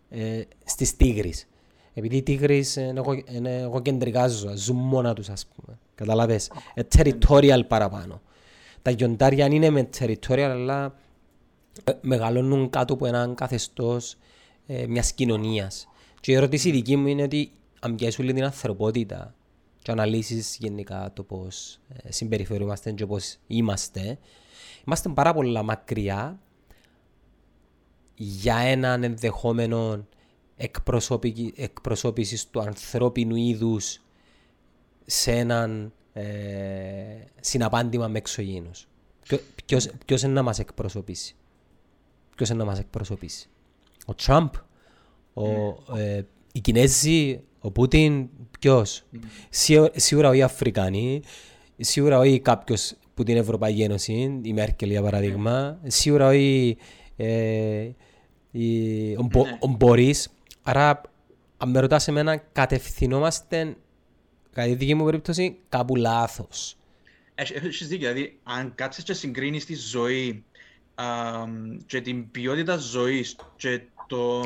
Speaker 1: ε, στις τίγρεις. Επειδή οι τίγρεις είναι εγώ κεντρικά ζώα, ζουν μόνα τους ας πούμε. Καταλαβες. Ε, territorial παραπάνω. Τα γιοντάρια είναι με territorial αλλά ε, μεγαλώνουν κάτω από έναν καθεστώς ε, μιας κοινωνίας. Και η ερώτηση δική μου είναι ότι αν πιέσουν την ανθρωπότητα και αναλύσεις γενικά το πώς ε, συμπεριφερούμαστε και πώς είμαστε, είμαστε πάρα πολλά μακριά για έναν ενδεχόμενο εκπροσώπησης του ανθρώπινου είδους σε έναν ε, συναπάντημα με εξωγήινους. Ποιος, ποιος είναι να μας εκπροσωπήσει; Ποιος είναι να μας εκπροσωπήσει; Ο Τραμπ, ο, ναι. ε, οι Κινέζοι, ο Πούτιν, ποιος; Mm. Σίγουρα όχι οι Αφρικάνοι, σίγουρα όχι κάποιος που την Ευρωπαϊκή Ένωση, η Μέρκελ για παράδειγμα, mm. σίγουρα όχι ε, η, ο, mm. ο Μπορείς. Άρα, αν με ρωτάς εμένα, κατευθυνόμαστε, κατά τη δική μου περίπτωση, κάπου λάθος.
Speaker 2: Έχεις δίκιο, δηλαδή, αν κάτσεις και συγκρίνεις τη ζωή α, και την ποιότητα ζωής και το,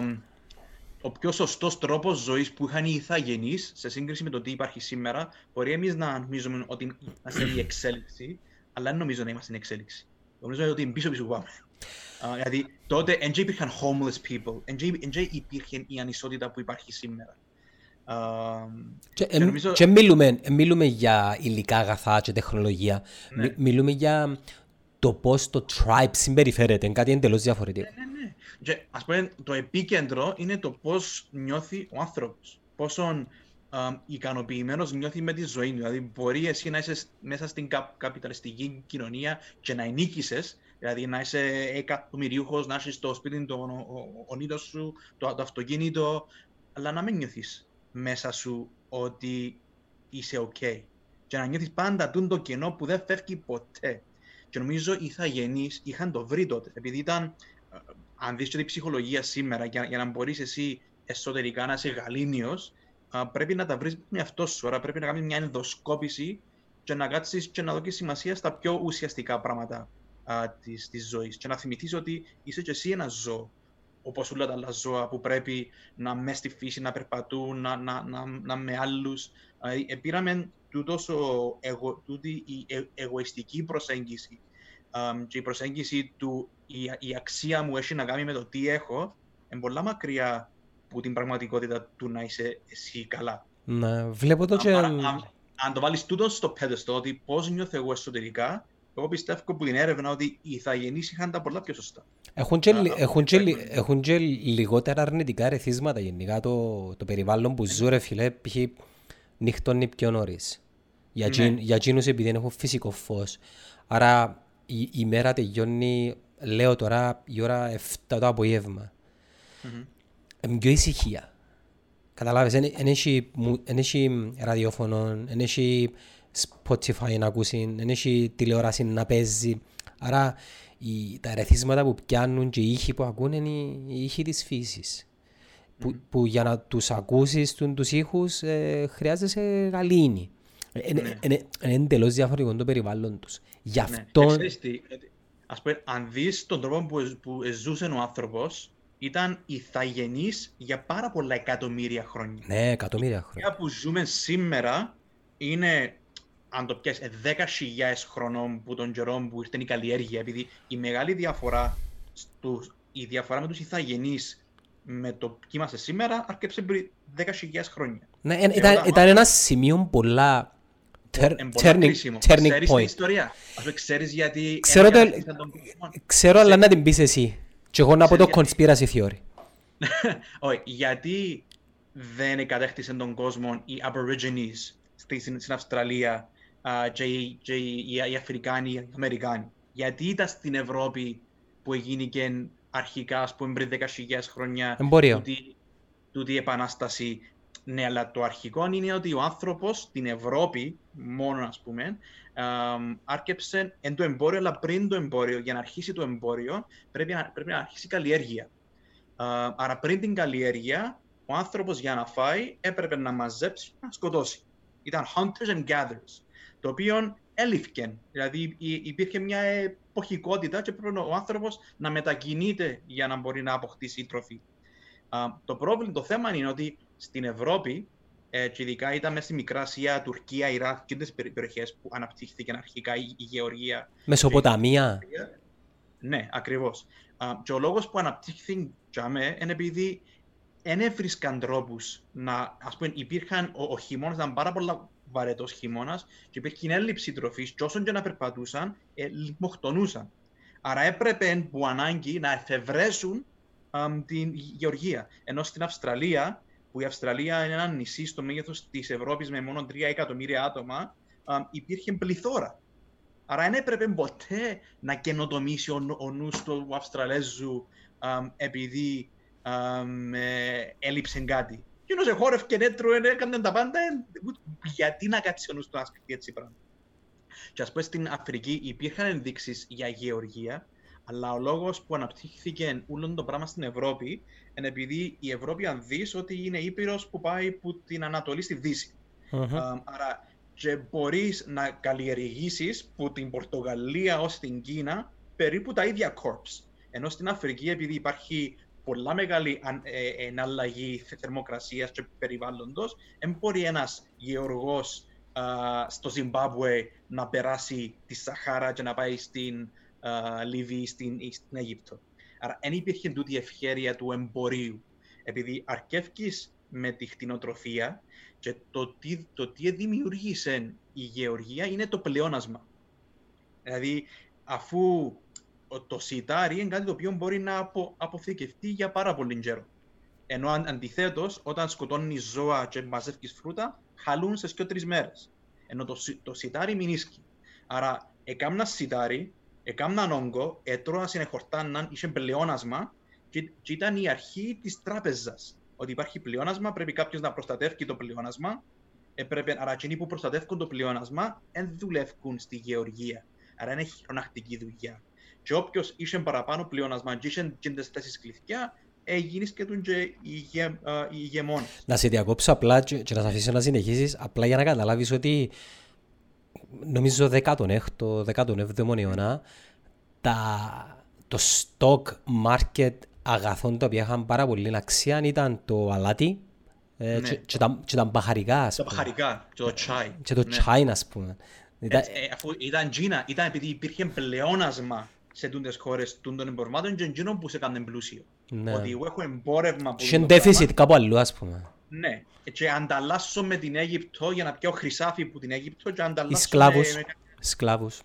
Speaker 2: ο πιο σωστός τρόπος ζωής που είχαν οι ηθαγενείς σε σύγκριση με το τι υπάρχει σήμερα, μπορεί εμείς να νομίζουμε ότι είμαστε η εξέλιξη, αλλά δεν νομίζω να είμαστε η εξέλιξη. Νομίζω ότι είναι πίσω πίσω πάμε. Uh, δηλαδή τότε δεν υπήρχαν homeless people, δεν υπήρχε η ανισότητα που υπάρχει σήμερα. Uh,
Speaker 1: και, και, νομίζω... και μιλούμε, μιλούμε για υλικά αγαθά και τεχνολογία. Ναι. Μιλούμε για το πώς το tribe συμπεριφέρεται, κάτι εντελώς διαφορετικό.
Speaker 2: Ναι, ναι, ναι. Και ας πούμε το επίκεντρο είναι το πώς νιώθει ο άνθρωπος. Πόσο ικανοποιημένος νιώθει με τη ζωή του. Δηλαδή, μπορεί εσύ να είσαι μέσα στην καπ, καπιταλιστική κοινωνία και να ενίκησες, δηλαδή να είσαι εκατομμυρίουχο, να έχει το σπίτι, το ονείδο σου, το, το αυτοκίνητο, αλλά να μην νιώθεις μέσα σου ότι είσαι OK. Και να νιώθεις πάντα το κενό που δεν φεύγει ποτέ. Και νομίζω οι ηθαγενείς είχαν το βρει τότε, επειδή ήταν αν δεις και την ψυχολογία σήμερα, για, για να μπορείς εσύ εσωτερικά να είσαι γαλήνιος, πρέπει να τα βρεις με αυτό σου. Άρα πρέπει να κάνεις μια ενδοσκόπηση και να κάτσεις και να δώσεις σημασία στα πιο ουσιαστικά πράγματα α, της, της ζωής και να θυμηθείς ότι είσαι και εσύ ένα ζώο όπως όλα τα άλλα ζώα που πρέπει να μες στη φύση, να περπατούν, να, να, να, να με άλλους. Ε, πήραμε τούτος ο, εγω, τούτη η ε, εγωιστική προσέγγιση και η προσέγγιση του, η, η αξία μου έχει να κάνει με το τι έχω, είναι πολλά μακριά από την πραγματικότητα του να είσαι εσύ καλά.
Speaker 1: Ναι, βλέπω το και...
Speaker 2: Αν, αν, το βάλεις τούτος στο πέδεστο, ότι πώς νιώθω εγώ εσωτερικά, εγώ πιστεύω από την έρευνα ότι οι ηθαγενείς είχαν τα πολλά πιο σωστά.
Speaker 1: Έχουν και, έχουν και, έχουν και λιγότερα αρνητικά ρεθίσματα γενικά το, το περιβάλλον που ζουν ρε φίλε, π.χ. νυχτώνει πιο νωρίς. Για, ναι. για εκείνους επειδή έχουν φυσικό φως. Άρα η, η μέρα τελειώνει, λέω τώρα, η ώρα 7 το απογεύμα. Mm-hmm. πιο ησυχία. Καταλάβεις, δεν έχει ραδιόφωνο, δεν έχει Spotify να ακούσει, δεν έχει τηλεόραση να παίζει. Άρα οι, τα ερεθίσματα που πιάνουν και οι ήχοι που ακούν είναι οι, οι ήχοι της φύσης. Mm-hmm. Που, που, για να τους ακούσεις του, τους ήχους ε, χρειάζεσαι γαλήνη. Είναι ναι. εντελώς διαφορετικό το περιβάλλον τους. Γι' ναι. αυτό... Ναι.
Speaker 2: τι, ας πούμε, αν δεις τον τρόπο που, που ζούσε ο άνθρωπος, ήταν ηθαγενής για πάρα πολλά εκατομμύρια χρόνια.
Speaker 1: Ναι, εκατομμύρια χρόνια.
Speaker 2: που ζούμε σήμερα είναι, αν το πιάσεις, 10.000 χρονών που τον καιρό που ήρθε η καλλιέργεια, επειδή η μεγάλη διαφορά, στους, η διαφορά με τους ηθαγενείς με το που είμαστε σήμερα αρκέψε πριν 10.000 χρόνια.
Speaker 1: Ναι, ήταν, ήταν ένα σημείο πολλά turning, turning point.
Speaker 2: ιστορία; Ας ξέρεις γιατί...
Speaker 1: Ξέρω, το, ξέρω αλλά να την πεις εσύ. Και εγώ να πω το conspiracy theory. <laughs>
Speaker 2: Όχι, γιατί δεν εγκατέχτησαν τον κόσμο οι Aborigines στην, στην Αυστραλία uh, και, οι, και οι, οι, Αφρικάνοι, οι Αμερικάνοι. Γιατί ήταν στην Ευρώπη που έγινε αρχικά, ας πούμε, πριν 10.000 χρόνια
Speaker 1: Εμπόριο.
Speaker 2: τούτη, τούτη επανάσταση ναι, αλλά το αρχικό είναι ότι ο άνθρωπος στην Ευρώπη, μόνο ας πούμε, άρκεψε εν το εμπόριο, αλλά πριν το εμπόριο, για να αρχίσει το εμπόριο, πρέπει να, πρέπει να αρχίσει η καλλιέργεια. άρα πριν την καλλιέργεια, ο άνθρωπος για να φάει έπρεπε να μαζέψει, να σκοτώσει. Ήταν hunters and gatherers, το οποίο έλειφε. Δηλαδή υπήρχε μια εποχικότητα και πρέπει ο άνθρωπος να μετακινείται για να μπορεί να αποκτήσει τροφή. το πρόβλημα, το θέμα είναι ότι στην Ευρώπη, ε, και ειδικά ήταν μέσα στη Μικρά Ασία, Τουρκία, Ιράκ και τις περιοχές που αναπτύχθηκαν αρχικά η, η Γεωργία.
Speaker 1: Μεσοποταμία.
Speaker 2: ναι, ακριβώς. και ο λόγος που αναπτύχθηκαν είναι επειδή δεν έβρισκαν τρόπους να. ας πούμε, υπήρχαν. Ο, ο χειμώνας ήταν πάρα πολύ βαρετός χειμώνας και υπήρχε έλλειψη τροφής, και όσον και να περπατούσαν, ε, λιμοκτονούσαν. Άρα έπρεπε που ανάγκη να εφευρέσουν την γεωργία. Ενώ στην Αυστραλία που η Αυστραλία είναι ένα νησί στο μέγεθος της Ευρώπης με μόνο 3 εκατομμύρια άτομα, υπήρχε πληθώρα. Άρα δεν έπρεπε ποτέ να καινοτομήσει ο, ο νους του Αυστραλέζου επειδή ε, έλειψε κάτι. Και ενώ σε χώρευ και έτρωε, έκανε τα πάντα, ε, γιατί να κάτσει ο νους του να σκεφτεί έτσι πράγμα. Και ας πούμε στην Αφρική υπήρχαν ενδείξεις για γεωργία, αλλά ο λόγος που αναπτύχθηκε όλο το πράγμα στην Ευρώπη είναι επειδή η Ευρώπη, αν δεις, ότι είναι ήπειρος που πάει από την Ανατολή στη Δύση. Uh, άρα και μπορείς να καλλιεργήσεις που την Πορτογαλία ως την Κίνα περίπου τα ίδια corps. Ενώ στην Αφρική, επειδή υπάρχει πολλά μεγάλη ε, εναλλαγή θερμοκρασίας και περιβάλλοντος, δεν μπορεί ένας γεωργός στο Ζιμπάμπουε να περάσει τη Σαχάρα και να πάει στην Λιβύη στην, στην Αίγυπτο. Άρα δεν υπήρχε τούτη η ευχαίρεια του εμπορίου. Επειδή αρκεύει με τη χτινοτροφία και το τι, το τι δημιούργησε η γεωργία είναι το πλεόνασμα. Δηλαδή, αφού το σιτάρι είναι κάτι το οποίο μπορεί να απο, αποθηκευτεί για πάρα πολύ καιρό. Ενώ αντιθέτως, όταν σκοτώνει ζώα και μαζεύεις φρούτα, χαλούν σε δύο-τρεις μέρες. Ενώ το, το σιτάρι μηνίσκει. Άρα, έκανα σιτάρι έκαναν όγκο, έτρωαν συνεχορτάναν, είχε πλεόνασμα και, και ήταν η αρχή της τράπεζας. Ότι υπάρχει πλεόνασμα, πρέπει κάποιος να προστατεύει το πλεόνασμα. Έπρεπε, άρα εκείνοι που προστατεύουν το πλεόνασμα δεν δουλεύουν στη γεωργία. Άρα είναι χειρονακτική δουλειά. Και όποιος είχε παραπάνω πλεόνασμα και είχε τις θέσει κλειδιά, έγινες και τον ηγεμόν.
Speaker 1: Να σε διακόψω απλά και, και να σε αφήσω να συνεχίσεις, απλά για να καταλάβεις ότι νομίζω 16ο, 17ο αιώνα, τα, το stock market αγαθών τα οποία είχαν πάρα πολύ αξία ήταν το αλάτι ε,
Speaker 2: Ναι.
Speaker 1: και, και, τα, και τα μπαχαρικά, ας
Speaker 2: Τα
Speaker 1: πούμε.
Speaker 2: παχαρικά, και το τσάι.
Speaker 1: Και το
Speaker 2: Ναι.
Speaker 1: τσάι, ας πούμε. Ήταν-
Speaker 2: Ε, ε, αφού ήταν Τζίνα, ήταν επειδή υπήρχε πλεόνασμα σε τούντες χώρες τούντων εμπορμάτων και εκείνο που σε έκανε πλούσιο.
Speaker 1: Ναι.
Speaker 2: Ότι εγώ έχω εμπόρευμα που
Speaker 1: Είχε deficit κάπου αλλού, ας πούμε.
Speaker 2: Ναι, και ανταλλάσσω με την Αίγυπτο για να πιω χρυσάφι που την Αίγυπτο και ανταλλάσσω
Speaker 1: Οι σκλάβους.
Speaker 2: με...
Speaker 1: Σκλάβους.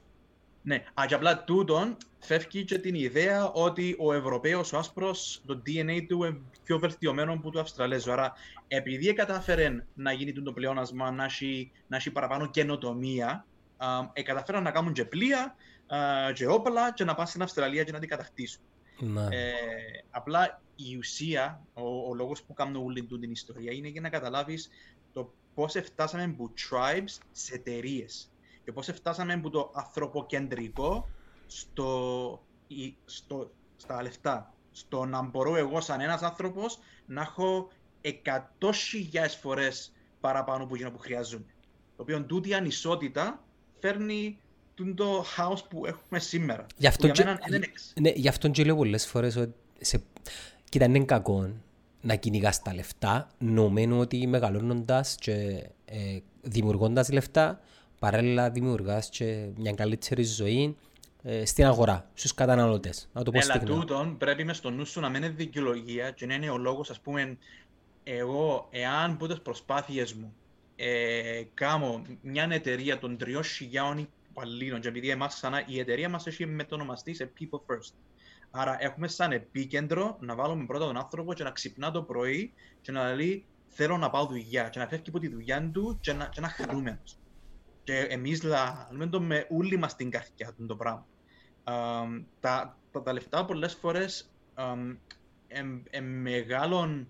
Speaker 2: Ναι, α, και απλά τούτον φεύγει και την ιδέα ότι ο Ευρωπαίος ο άσπρος, το DNA του είναι πιο βελτιωμένο από του Αυστραλέζου. Άρα, επειδή κατάφερε να γίνει το πλεόνασμα, να έχει, να έχει παραπάνω καινοτομία, α, ε, καταφέραν να κάνουν και πλοία α, και όπλα και να πάνε στην Αυστραλία και να την κατακτήσουν.
Speaker 1: Ναι.
Speaker 2: Ε, απλά η ουσία, ο, ο λόγος που κάνω όλη τούτη την ιστορία είναι για να καταλάβεις το πώς φτάσαμε από tribes σε εταιρείες και πώς φτάσαμε από το ανθρωποκεντρικό στο, η- στο, στα λεφτά. Στο να μπορώ εγώ σαν ένας άνθρωπος να έχω εκατόσχιλιάδες φορές παραπάνω από εκείνο που χρειάζομαι. Το οποίο τούτη η ανισότητα φέρνει το house που έχουμε σήμερα.
Speaker 1: Γι' αυτό
Speaker 2: που
Speaker 1: και-
Speaker 2: για μένα είναι εξ-
Speaker 1: Ναι, γι' αυτό και λέω πολλές φορές ότι σε... Κοίτα, είναι κακό να κυνηγάς τα λεφτά, νομένου ότι μεγαλώνοντας και ε, δημιουργώντας λεφτά, παράλληλα δημιουργάς και μια καλύτερη ζωή ε, στην αγορά, στους καταναλωτές. Να το πω
Speaker 2: Αλλά
Speaker 1: στεγνά.
Speaker 2: τούτον πρέπει μες στο νου σου να μην είναι δικαιολογία και να είναι ο λόγος, ας πούμε, εγώ, εάν που τις προσπάθειες μου ε, κάνω μια εταιρεία των 3.000 υπαλλήλων και επειδή εμάς ξανά η εταιρεία μας έχει μετονομαστεί σε People First. Άρα έχουμε σαν επίκεντρο να βάλουμε πρώτα τον άνθρωπο και να ξυπνά το πρωί και να λέει θέλω να πάω δουλειά και να φεύγει από τη δουλειά του και να, και να χαρούμενος. Και εμείς λέμε το με όλη μας την καρδιά του το πράγμα. Αμ, τα, τα, τα λεφτά πολλές φορές είναι μεγάλο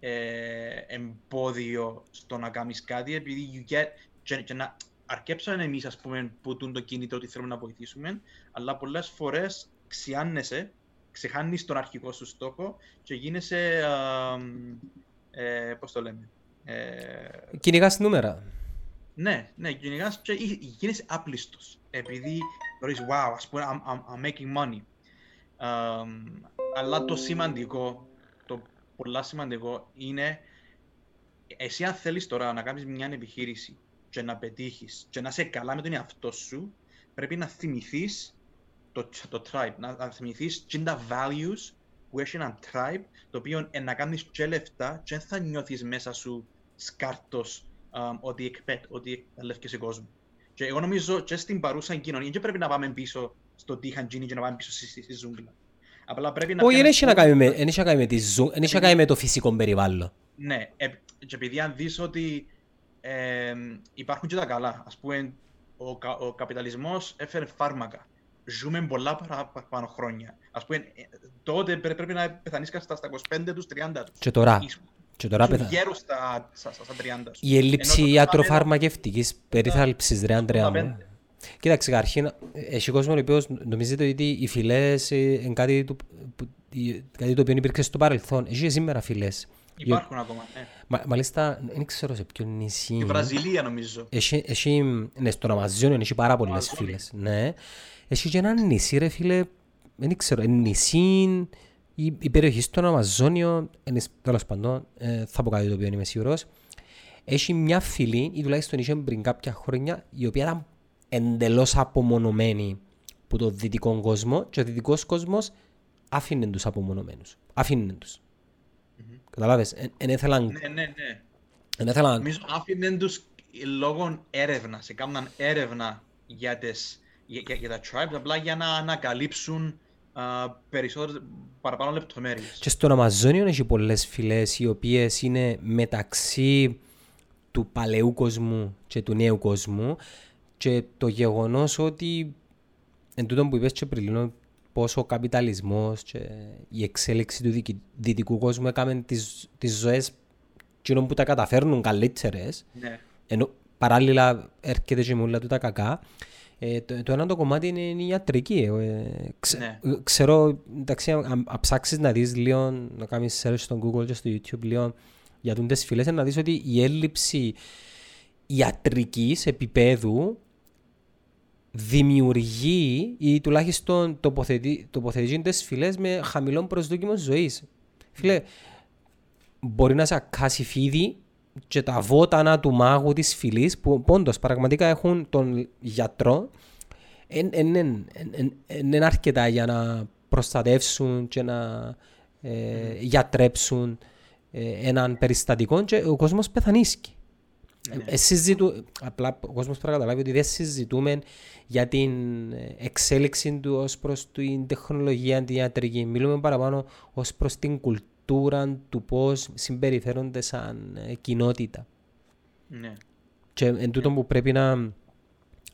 Speaker 2: ε, εμπόδιο στο να κάνεις κάτι επειδή you get, και, και να αρκέψαμε εμείς ας πούμε που τούν το κίνητρο ότι θέλουμε να βοηθήσουμε αλλά πολλές φορές ξιάνεσαι, ξεχάνεις τον αρχικό σου στόχο και γίνεσαι, αμ, ε, πώς το λέμε, ε,
Speaker 1: Κυνηγάς νούμερα.
Speaker 2: ναι, ναι, κυνηγάς και ή- γίνεσαι άπλιστος. Επειδή θεωρείς, wow, ας πούμε, I'm, I'm, I'm making money. Αμ, αλλά το σημαντικό, το πολλά σημαντικό είναι εσύ αν θέλεις τώρα να κάνεις μια επιχείρηση και να πετύχεις και να είσαι καλά με τον εαυτό σου, πρέπει να θυμηθείς το, το tribe, να, να θυμηθείς και τα values που έχει ένα tribe, το οποίο ε, να κάνεις και λεφτά και δεν θα νιώθεις μέσα σου σκάρτος α, ότι, εκπέτ, ότι εκπαιδεύκεσαι κόσμο. Και εγώ νομίζω και στην παρούσα κοινωνία δεν πρέπει να πάμε πίσω στο τι είχαν γίνει και να πάμε πίσω στη, στη, στη ζούγκλα. Απλά πρέπει να
Speaker 1: Όχι, δεν
Speaker 2: πιάνεις
Speaker 1: έχει να
Speaker 2: πού-
Speaker 1: κάνει με- δεν έχει να κάνει με τη ζω- δεν έχει να κάνει με το φυσικό περιβάλλον.
Speaker 2: Ναι, ε, και επειδή αν δεις ότι ε, υπάρχουν και τα καλά, ας πούμε, ο, κα- ο καπιταλισμός έφερε φάρμακα. Ζούμε πολλά παραπάνω χρόνια. Ας πούμε, ε, τότε πρέ- πρέπει να πεθανείς στα, στα 25 τους, 30 τους.
Speaker 1: Και τώρα,
Speaker 2: Ήσουν-
Speaker 1: και τώρα
Speaker 2: ήσουν
Speaker 1: πεθα...
Speaker 2: γέρος στα, στα, στα 30 τους.
Speaker 1: Η έλλειψη
Speaker 2: Ενώ το
Speaker 1: ιατροφαρμακευτικής περίθαλψης, ρε Αντρέα μου.
Speaker 2: 85.
Speaker 1: Κοίταξε, καταρχήν, έχει κόσμο ο οποίος νομίζετε ότι οι φυλές ε, είναι κάτι, του- που- η- κάτι το οποίο υπήρξε στο παρελθόν. Έχει και σήμερα φυλές.
Speaker 2: Υπάρχουν ακόμα. Ναι.
Speaker 1: Μα, μάλιστα, δεν ξέρω σε ποιο νησί.
Speaker 2: Η Βραζιλία νομίζω.
Speaker 1: Έχει, έχει, ναι, στον Αμαζόνιο έχει πάρα πολλές
Speaker 2: Αμαζόνιο.
Speaker 1: φύλες. Ναι. Έχει και ένα νησί, ρε φίλε, δεν ξέρω, είναι νησί, η, η περιοχή στον Αμαζόνιο, είναι, τέλος πάντων, ε, θα πω κάτι το οποίο είμαι σίγουρος, έχει μια φυλή, ή τουλάχιστον είχε πριν κάποια χρόνια, η οποία ήταν εντελώς απομονωμένη από το δυτικό κόσμο και ο δυτικός κόσμος άφηνε τους απομονωμένους. Άφηνε τους. Καταλάβες, εν ήθελαν,
Speaker 2: Ναι, ναι, ναι.
Speaker 1: εν ήθελαν
Speaker 2: Νομίζω άφηναν τους λόγω έρευνα. Σε κάμναν έρευνα για, τις, για, για, για τα tribes, απλά για να ανακαλύψουν α, περισσότερες παραπάνω λεπτομέρειες.
Speaker 1: Και στον Αμαζόνιο έχει πολλές φυλές οι οποίες είναι μεταξύ του παλαιού κόσμου και του νέου κόσμου και το γεγονός ότι εν τούτο που είπες και πριν λίγο, πως ο καπιταλισμός και η εξέλιξη του δικη- δυτικού κόσμου έκαμε τις, τις ζωές εκείνων που τα καταφέρνουν καλύτερες
Speaker 2: Ναι.
Speaker 1: ενώ παράλληλα έρχεται και με όλα του τα κακά. Ε, το, το ένα το κομμάτι είναι η ιατρική. Ε, ξε-
Speaker 2: Ναι.
Speaker 1: ε, Ξέρω, εντάξει, αν, αν ψάξεις να δεις λίγο, να κάνεις search στο Google και στο YouTube λίγο για τούντες φυλές, να δεις ότι η έλλειψη ιατρικής επίπεδου δημιουργεί ή τουλάχιστον τοποθετεί, τοποθετεί τις φυλές με χαμηλό προσδόκιμο ζωής. Φίλε, μπορεί να σε ακάσει φίδι και τα βότανα του μάγου της φυλής που πόντος πραγματικά έχουν τον γιατρό είναι αρκετά για να προστατεύσουν και να ε, γιατρέψουν ε, έναν περιστατικό και ο κόσμος πεθανίσκει. Ναι. Ε, συζητού... Απλά ο κόσμος πρέπει να καταλάβει ότι δεν συζητούμε για την εξέλιξη του ως προς την τεχνολογία, την ιατρική. Μιλούμε παραπάνω ως προς την κουλτούρα του πώς συμπεριφέρονται σαν ε, κοινότητα.
Speaker 2: Ναι.
Speaker 1: Και εν τούτο που πρέπει να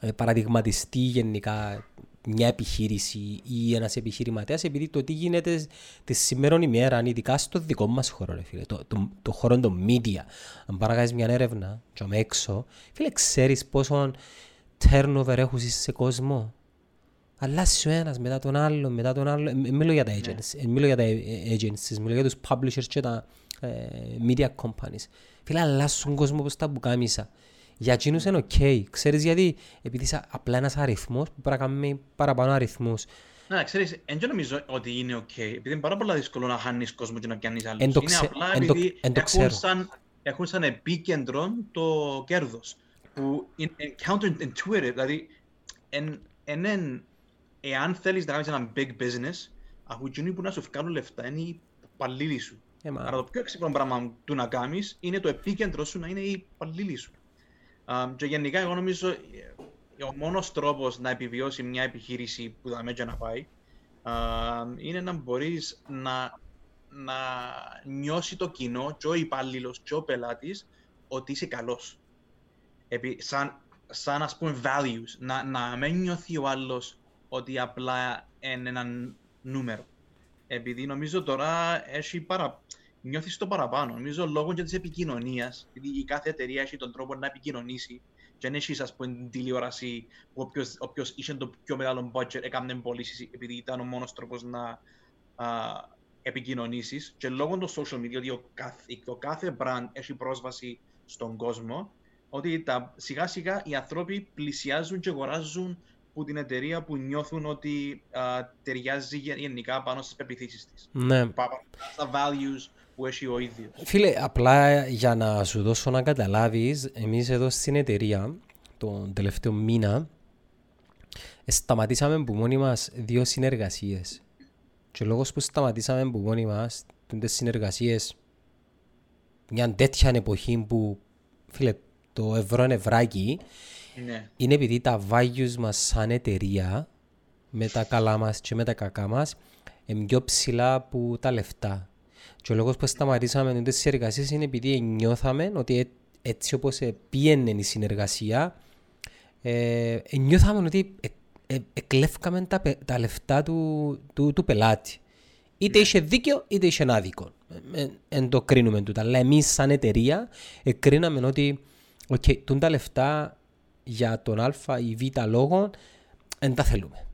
Speaker 1: ε, παραδειγματιστεί γενικά μια επιχείρηση ή ένας επιχειρηματίας, επειδή το τι γίνεται τη σήμερα ημέρα, ειδικά στο δικό μας χώρο, ρε φίλε, το, το, το χώρο των media. Αν παραγγείλεις μια έρευνα, και έξω, φίλε, ξέρεις πόσο turnover έχουν σε κόσμο. Αλλάζει ο ένας μετά τον άλλο, μετά τον άλλο. Ε, μιλώ για τα ναι. agencies, ε, μιλώ για τα agencies, μιλώ για τους publishers και τα media companies. Φίλε, αλλάζουν τον κόσμο όπως τα πουκάμισα. Για εκείνους είναι οκ. Okay. Ξέρεις γιατί, επειδή είσαι απλά ένας αριθμός που πρέπει να κάνουμε παραπάνω αριθμούς.
Speaker 2: Να, ξέρεις, δεν νομίζω ότι είναι οκ. Okay, επειδή είναι πάρα πολύ δύσκολο να χάνεις κόσμο και να πιάνεις άλλους. Είναι ξε... απλά επειδή εν το, εν έχουν, σαν, έχουν σαν επίκεντρο το κέρδος. Που είναι counterintuitive, δηλαδή, εν, εν, εν, εάν θέλεις να κάνεις ένα big business, αφού εκείνοι που να σου βγάλουν λεφτά είναι οι υπαλλήλοι σου. Ε, Άρα το πιο έξυπνο πράγμα του να κάνεις είναι το επίκεντρο σου να είναι οι υπαλλήλοι σου. Um, και γενικά εγώ νομίζω ε, ο μόνος τρόπος να επιβιώσει μια επιχείρηση που θα μέτια να πάει uh, είναι να μπορείς να, να νιώσει το κοινό και ο υπάλληλος και ο πελάτης ότι είσαι καλός. Επί, σαν, σαν ας πούμε values, να, να μην νιώθει ο άλλος ότι απλά είναι ένα νούμερο. Επειδή νομίζω τώρα έχει παρα, νιώθεις το παραπάνω. Νομίζω λόγω και της επικοινωνίας, γιατί η κάθε εταιρεία έχει τον τρόπο να επικοινωνήσει. Και αν έχεις, ας πούμε, τηλεόραση που όποιος είχε το πιο μεγάλο budget έκανε πωλήσεις, επειδή ήταν ο μόνος τρόπος να επικοινωνήσεις. Και λόγω των social media, ότι ο κάθε, ο κάθε brand έχει πρόσβαση στον κόσμο, ότι τα, σιγά σιγά οι άνθρωποι πλησιάζουν και αγοράζουν που την εταιρεία που νιώθουν ότι α, ταιριάζει γενικά πάνω στις πεπιθήσεις της.
Speaker 1: Ναι.
Speaker 2: Στα values που έχει ο ίδιος.
Speaker 1: Φίλε, απλά για να σου δώσω να καταλάβεις, εμείς εδώ στην εταιρεία τον τελευταίο μήνα σταματήσαμε που μόνοι μας δύο συνεργασίες. Και ο λόγος που σταματήσαμε που μόνοι μας τι συνεργασίες μια τέτοια εποχή που φίλε, το ευρώ είναι ευράκι, ναι. είναι επειδή τα values μας σαν εταιρεία με τα καλά μας και με τα κακά μας είναι πιο ψηλά από τα λεφτά. Και ο λόγος που σταματήσαμε τις συνεργασίες είναι επειδή νιώθαμε ότι έτσι όπως πήγαινε η συνεργασία, ε, νιώθαμε ότι ε, ε, εκλέφκαμε τα, τα λεφτά του, του, του πελάτη. Είτε είχε δίκιο είτε είχε άδικο. Εν το κρίνουμε τούτα. Αλλά εμείς σαν εταιρεία εκρίναμε ότι okay, τα λεφτά για τον α ή β λόγο δεν τα θέλουμε.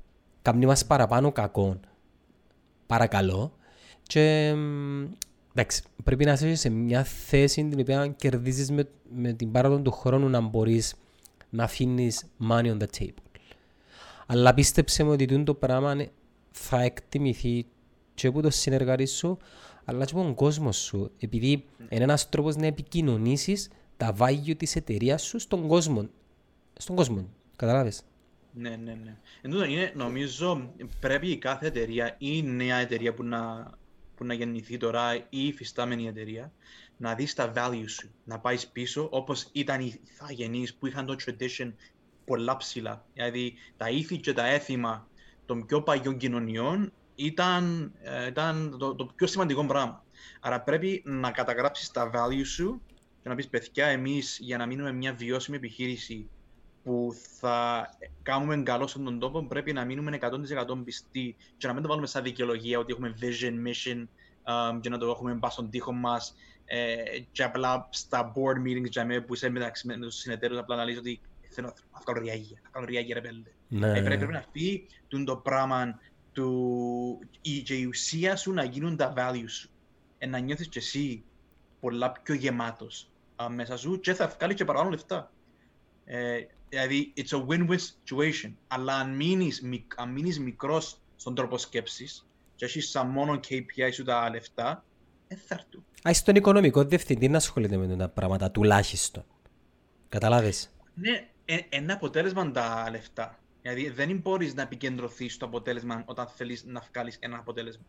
Speaker 1: Καμνή μας παραπάνω κακό. Παρακαλώ. Και εντάξει, πρέπει να είσαι σε μια θέση την οποία κερδίζεις με, με την πάροδο του χρόνου να μπορείς να αφήνεις money on the table. Αλλά πίστεψε μου ότι το πράγμα θα εκτιμηθεί και από το συνεργάτη σου, αλλά και από τον κόσμο σου. Επειδή είναι ένας τρόπος να επικοινωνήσεις τα value της εταιρείας σου στον κόσμο. Στον κόσμο. Καταλάβει.
Speaker 2: Ναι, ναι, ναι. Εν είναι, νομίζω πρέπει η κάθε εταιρεία ή νέα εταιρεία που να που να γεννηθεί τώρα ή η υφιστάμενη εταιρεία, να δεις τα values σου, να πάεις πίσω όπως ήταν οι θαγενείς που είχαν το tradition πολλά ψηλά. Δηλαδή τα ήθη και τα έθιμα των πιο παλιών κοινωνιών ήταν, ε, ήταν το, το, πιο σημαντικό πράγμα. Άρα πρέπει να καταγράψεις τα values σου και να πεις παιδιά εμείς για να μείνουμε μια βιώσιμη επιχείρηση που θα κάνουμε καλό στον τον τόπο, πρέπει να μείνουμε 100% πιστοί και να μην το βάλουμε σαν δικαιολογία ότι έχουμε vision, mission um, και να το έχουμε πάει στον τοίχο μας ε, και απλά στα board meetings για μένα που είσαι μεταξύ με τους συνεταίρους απλά να λες ότι θέλω να κάνω ριάγια, να κάνω ριάγια ρε πέλτε. Ναι. Ε, πρέπει, πρέπει να πει το πράγμα του, η, και η ουσία σου να γίνουν τα values σου. Ε, να νιώθεις και εσύ πολλά πιο γεμάτος uh, μέσα σου και θα βγάλεις και παραπάνω λεφτά. Ε, δηλαδή, it's a win-win situation. Αλλά αν μείνεις, αν μείνεις μικρός στον τρόπο σκέψης και έχεις σαν μόνο KPI σου τα λεφτά, δεν θα έρθουν.
Speaker 1: Α, στον οικονομικό διευθυντή να ασχολείται με τα πράγματα, τουλάχιστον. Καταλάβες;
Speaker 2: Ναι, ε, ένα αποτέλεσμα τα λεφτά. Δηλαδή δεν μπορείς να επικεντρωθείς στο αποτέλεσμα όταν θέλεις να βγάλεις ένα αποτέλεσμα.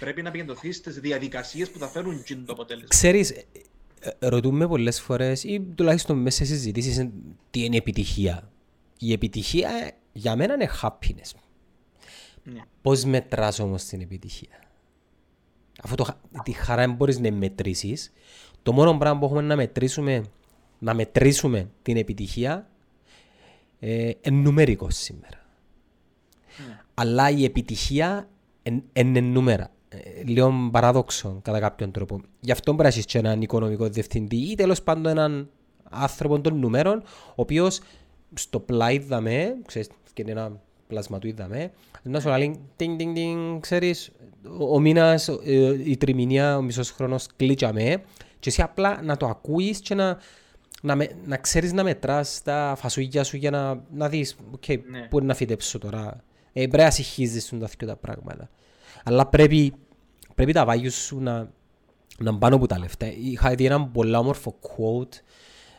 Speaker 2: Πρέπει να επικεντρωθείς στις διαδικασίες που θα φέρουν το αποτέλεσμα.
Speaker 1: Ξέρεις, ε, ε, ρωτούμε πολλές φορές ή τουλάχιστον μέσα σε συζητήσεις τι είναι επιτυχία. Η επιτυχία για μένα είναι happiness. Ναι. Πώς μετράς όμως την επιτυχία; Αφού το, τη χαρά μπορείς να μετρήσεις, το μόνο πράγμα που έχουμε να μετρήσουμε, να μετρήσουμε την επιτυχία ε, νούμερικος σήμερα. Ναι. Αλλά η επιτυχία είναι νούμερα. Ε, λίγο παράδοξο κατά κάποιον τρόπο. Γι' αυτό πρέπει να έχεις και έναν οικονομικό διευθυντή ή τέλος πάντων έναν άνθρωπο των νούμερων, ο οποίος στο πλάι δαμέ, ξέρεις, και είναι ένα πλάσμα του είδαμε, να σου λέει, τινγκ, τινγκ, τινγκ, ξέρεις, ο μήνας, ε, η τριμηνία, ο μισός χρόνος κλείτσαμε και εσύ απλά να το ακούεις και να, να, με, να ξέρεις να μετράς τα φασούγια σου για να, να δεις okay, ναι. πού είναι να φυτέψω τώρα. Ε, πρέπει να συγχύζεις τα τα πράγματα. Αλλά πρέπει, πρέπει τα βάγια σου να, να πάνω από τα λεφτά. Είχα δει ένα πολύ όμορφο quote,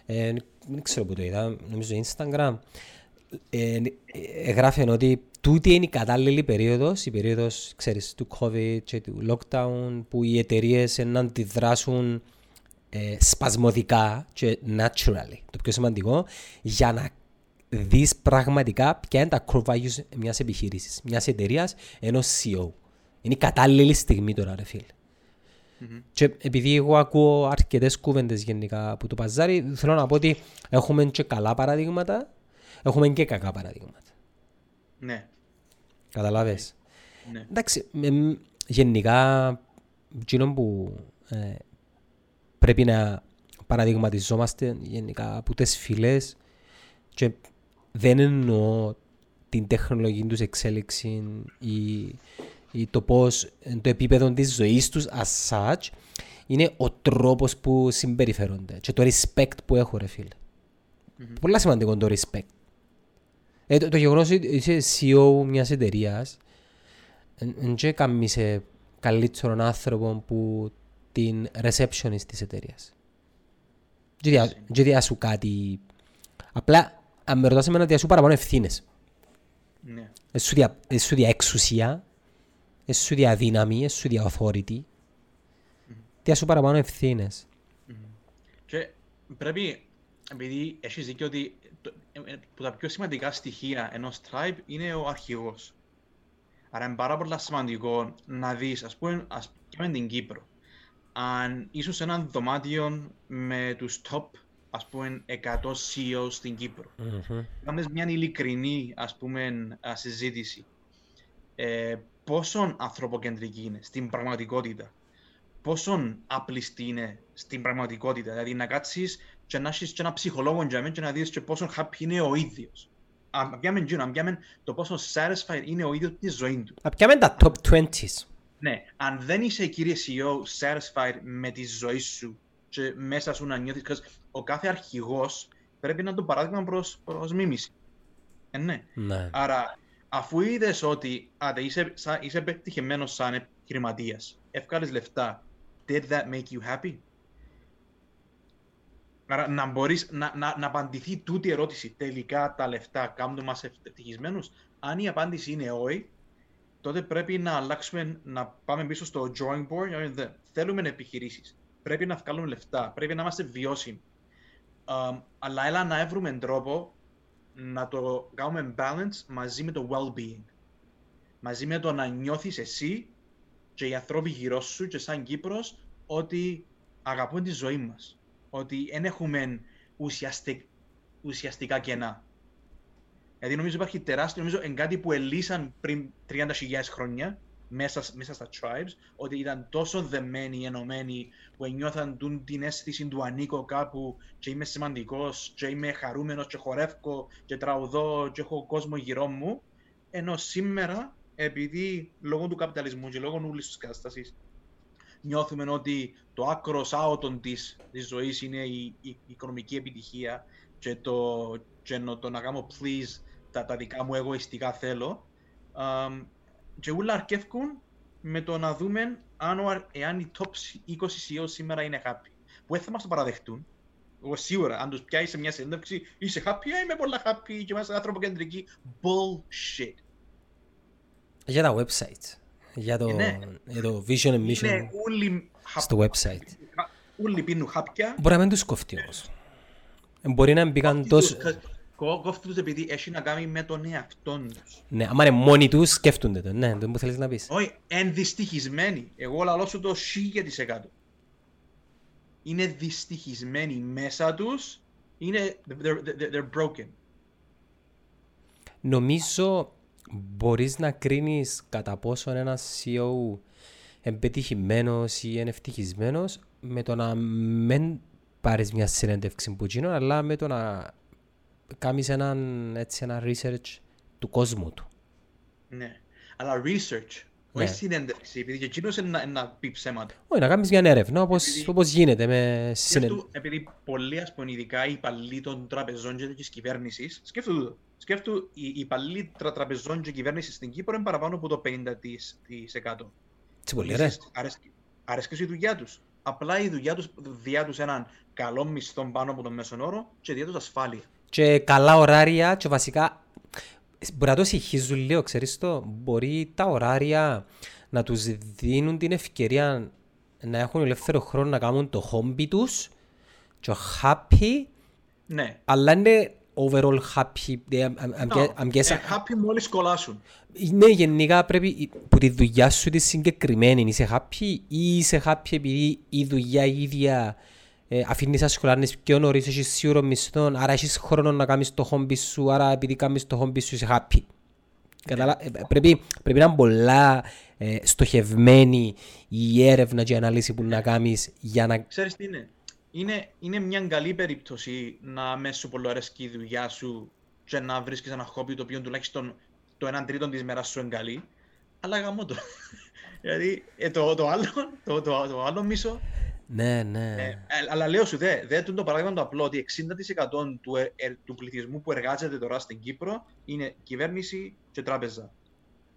Speaker 1: ε, δεν ξέρω πού το είδα, νομίζω Instagram. Ε, ε, γράφει ότι τούτη είναι η κατάλληλη περίοδος, η περίοδος ξέρεις, του COVID και του lockdown που οι εταιρείες να αντιδράσουν ε, σπασμωδικά και naturally, το πιο σημαντικό, για να δεις πραγματικά ποια είναι τα core values μιας επιχείρησης, μιας εταιρείας, ενός CEO. Είναι η κατάλληλη στιγμή τώρα, ρε φίλε. Mm-hmm. Και επειδή εγώ ακούω αρκετές κουβέντες γενικά από το παζάρι, θέλω να πω ότι έχουμε και καλά παραδείγματα, έχουμε και κακά παραδείγματα.
Speaker 2: Ναι.
Speaker 1: Καταλάβες; Ναι. Εντάξει, γενικά, εκείνο που ε, πρέπει να παραδειγματιζόμαστε γενικά από τις φυλές και δεν εννοώ την τεχνολογική τους εξέλιξη ή, ή το πώς, το επίπεδο της ζωής τους as such, είναι ο τρόπος που συμπεριφέρονται και το respect που έχω ρε φίλε. Mm-hmm. Πολλά σημαντικό το respect. Ε, το, το γεγονός ότι είσαι CEO μιας εταιρείας δεν κάνει σε καλύτερον άνθρωπο που την receptionist της εταιρείας. Δεν διάσου κάτι... Απλά, αν με ρωτάς εμένα, διάσου παραπάνω ευθύνες. Ναι. Εσύ δια εξουσία, εσύ δια δύναμη, εσύ δια authority. Διάσου παραπάνω ευθύνες.
Speaker 2: Και πρέπει, επειδή έχεις δίκιο ότι ε, ε, που τα πιο σημαντικά στοιχεία ενός tribe είναι ο αρχηγός. Άρα είναι πάρα πολύ σημαντικό να δεις, ας πούμε, ας πούμε την Κύπρο. Αν ήσουν σε ένα δωμάτιο με τους top, ας πούμε, 100 CEOs στην Κύπρο. Mm-hmm. μια ειλικρινή, ας πούμε, συζήτηση. Ε, πόσο ανθρωποκεντρική είναι στην πραγματικότητα. Πόσο απλιστή είναι στην πραγματικότητα. Δηλαδή να κάτσεις και να έχεις και ένα ψυχολόγο για μένα και να δεις και πόσο happy είναι ο ίδιος. Αν πιάμε γίνω, αν πιάμε το πόσο satisfied είναι ο ίδιος της ζωής του.
Speaker 1: Αν πιάμε τα top 20s.
Speaker 2: Ναι, αν δεν είσαι κύριε CEO satisfied με τη ζωή σου και μέσα σου να νιώθεις, ο κάθε αρχηγός πρέπει να είναι το παράδειγμα προς, προς μίμηση. Ε, ναι. ναι. Άρα, αφού είδες ότι άτε, είσαι, είσαι πετυχημένος σαν επιχειρηματίας, εύκαλες λεφτά, did that make you happy? Άρα να μπορείς να, να, να απαντηθεί τούτη η ερώτηση. Τελικά τα λεφτά κάνουν μας ευτυχισμένους; Αν η απάντηση είναι όχι, τότε πρέπει να αλλάξουμε, να πάμε πίσω στο drawing board. Δηλαδή, θέλουμε επιχειρήσεις. Πρέπει να βγάλουμε λεφτά. Πρέπει να είμαστε βιώσιμοι. Um, αλλά έλα να βρούμε τρόπο να το κάνουμε balance μαζί με το well-being. Μαζί με το να νιώθεις εσύ και οι ανθρώποι γύρω σου και σαν Κύπρος ότι αγαπούν τη ζωή μας ότι δεν έχουμε ουσιαστικ, ουσιαστικά κενά. Δηλαδή νομίζω υπάρχει τεράστιο, νομίζω είναι κάτι που ελύσαν πριν 30.000 χρόνια μέσα, μέσα στα tribes, ότι ήταν τόσο δεμένοι, ενωμένοι, που νιώθαν την αίσθηση του ανήκω κάπου και είμαι σημαντικός, και είμαι χαρούμενος, και χορεύω, και τραγουδώ, και έχω κόσμο γύρω μου. Ενώ σήμερα, επειδή λόγω του καπιταλισμού και λόγω όλη της κατάστασης, νιώθουμε ότι το άκρο άωτον της της ζωής είναι η, η, η, οικονομική επιτυχία και το, και το να κάνω please τα, τα δικά μου εγωιστικά θέλω. Um, και όλα αρκεύκουν με το να δούμε αν, ο, εάν οι top 20 CEO σήμερα είναι happy. Που δεν θα μας το παραδεχτούν. Εγώ σίγουρα, αν τους πιάσει σε μια συνέντευξη, είσαι happy, είμαι πολλά happy και είμαστε άνθρωπο κεντρική. Bullshit.
Speaker 1: Για τα websites. Για το,
Speaker 2: ναι.
Speaker 1: για το vision and mission
Speaker 2: Είναι όλοι
Speaker 1: στο website.
Speaker 2: Όλοι πίνουν χάπια.
Speaker 1: Μπορεί να μην τους κοφτεί όμως. Μπορεί να μπήκαν τόσο...
Speaker 2: Κόφτει τους επειδή έχει να κάνει με τον εαυτό τους.
Speaker 1: Ναι, άμα είναι μόνοι τους σκέφτονται το. Ναι, το που θέλεις να πεις.
Speaker 2: Όχι, ενδυστυχισμένοι. Εγώ λαλώ σου το 1000%. Είναι δυστυχισμένοι μέσα τους. Είναι, they're, they're, they're broken.
Speaker 1: Νομίζω μπορείς να κρίνεις κατά πόσο ένας CEO εμπετυχημένος ή είναι ευτυχισμένος με το να μην πάρεις μια συνέντευξη που γίνω, αλλά με το να κάνεις έναν, έτσι, ένα research του κόσμου του.
Speaker 2: Ναι, αλλά research,
Speaker 1: Ναι.
Speaker 2: όχι συνέντευξη, επειδή και εκείνος είναι να, να πει ψέματα.
Speaker 1: Όχι, να κάνεις μια έρευνα όπως,
Speaker 2: Επειδή-
Speaker 1: όπως γίνεται με συνέντευξη.
Speaker 2: Σκέφτου, επειδή πολλοί, ας πούμε, ειδικά οι υπαλλήλοι των τραπεζών και της κυβέρνησης, σκέφτου τούτο. Σκέφτου, οι οι υπαλλήλοι τρα, τραπεζών και κυβέρνησης στην Κύπρο είναι παραπάνω από το 50%.
Speaker 1: Τι πολύ ρε.
Speaker 2: Αρέσκει, αρέσκει η δουλειά τους. Απλά η δουλειά τους διά τους έναν καλό μισθό πάνω από τον μέσον όρο και διά τους ασφάλεια.
Speaker 1: Και καλά ωράρια και βασικά μπορεί να το συγχύζουν λίγο, ξέρεις το. Μπορεί τα ωράρια να τους δίνουν την ευκαιρία να έχουν ελεύθερο χρόνο να κάνουν το χόμπι τους και happy,
Speaker 2: Ναι.
Speaker 1: αλλά είναι overall happy. I'm, I'm, I'm,
Speaker 2: No,
Speaker 1: I'm guessing,
Speaker 2: ε, happy μόλις κολλάσουν.
Speaker 1: ναι, γενικά πρέπει που τη δουλειά σου τη συγκεκριμένη είσαι happy ή είσαι happy επειδή η δουλειά η ίδια ε, αφήνεις να σχολάνεις πιο νωρίς, έχεις σίγουρο μισθό, άρα έχεις χρόνο να κάνεις το χόμπι σου, άρα επειδή κάνεις το χόμπι σου είσαι happy. Καταλα... ε, πρέπει, πρέπει να είναι πολλά ε, στοχευμένη η έρευνα και η ανάλυση που να κάνεις για να...
Speaker 2: Ξέρεις τι είναι; Είναι, είναι μια καλή περίπτωση να μέσα σου πολύ αρέσκει η δουλειά σου και να βρίσκεις ένα χόμπι το οποίο τουλάχιστον το 1 τρίτο της μέρας σου είναι καλή. Αλλά γαμώ το. δηλαδή <laughs> ε, το, το, άλλο, το, το, το άλλο μισό.
Speaker 1: Ναι, ναι.
Speaker 2: Ε, ε, αλλά λέω σου, δε, δε το παράδειγμα το απλό ότι 60% του, ε, ε, του πληθυσμού που εργάζεται τώρα στην Κύπρο είναι κυβέρνηση και τράπεζα.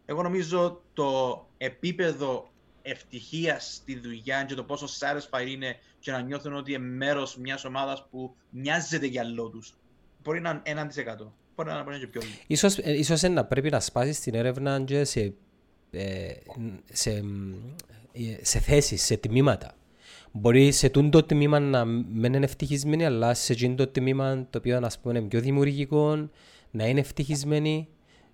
Speaker 2: Εγώ νομίζω το επίπεδο ευτυχίας στη δουλειά και το πόσο satisfied είναι και να νιώθουν ότι είναι μέρος μιας ομάδας που μοιάζεται για λόγους του. Μπορεί να είναι 1%. Μπορεί να είναι και πιο λίγο.
Speaker 1: Ίσως, ε, ίσως είναι να πρέπει να σπάσεις την έρευνα και σε, ε, σε, ε, σε θέσεις, σε τμήματα. Μπορεί σε τούτο τμήμα να μην είναι ευτυχισμένοι, αλλά σε εκείνο το τμήμα το οποίο ας πούμε, είναι πιο δημιουργικό, να είναι ευτυχισμένοι.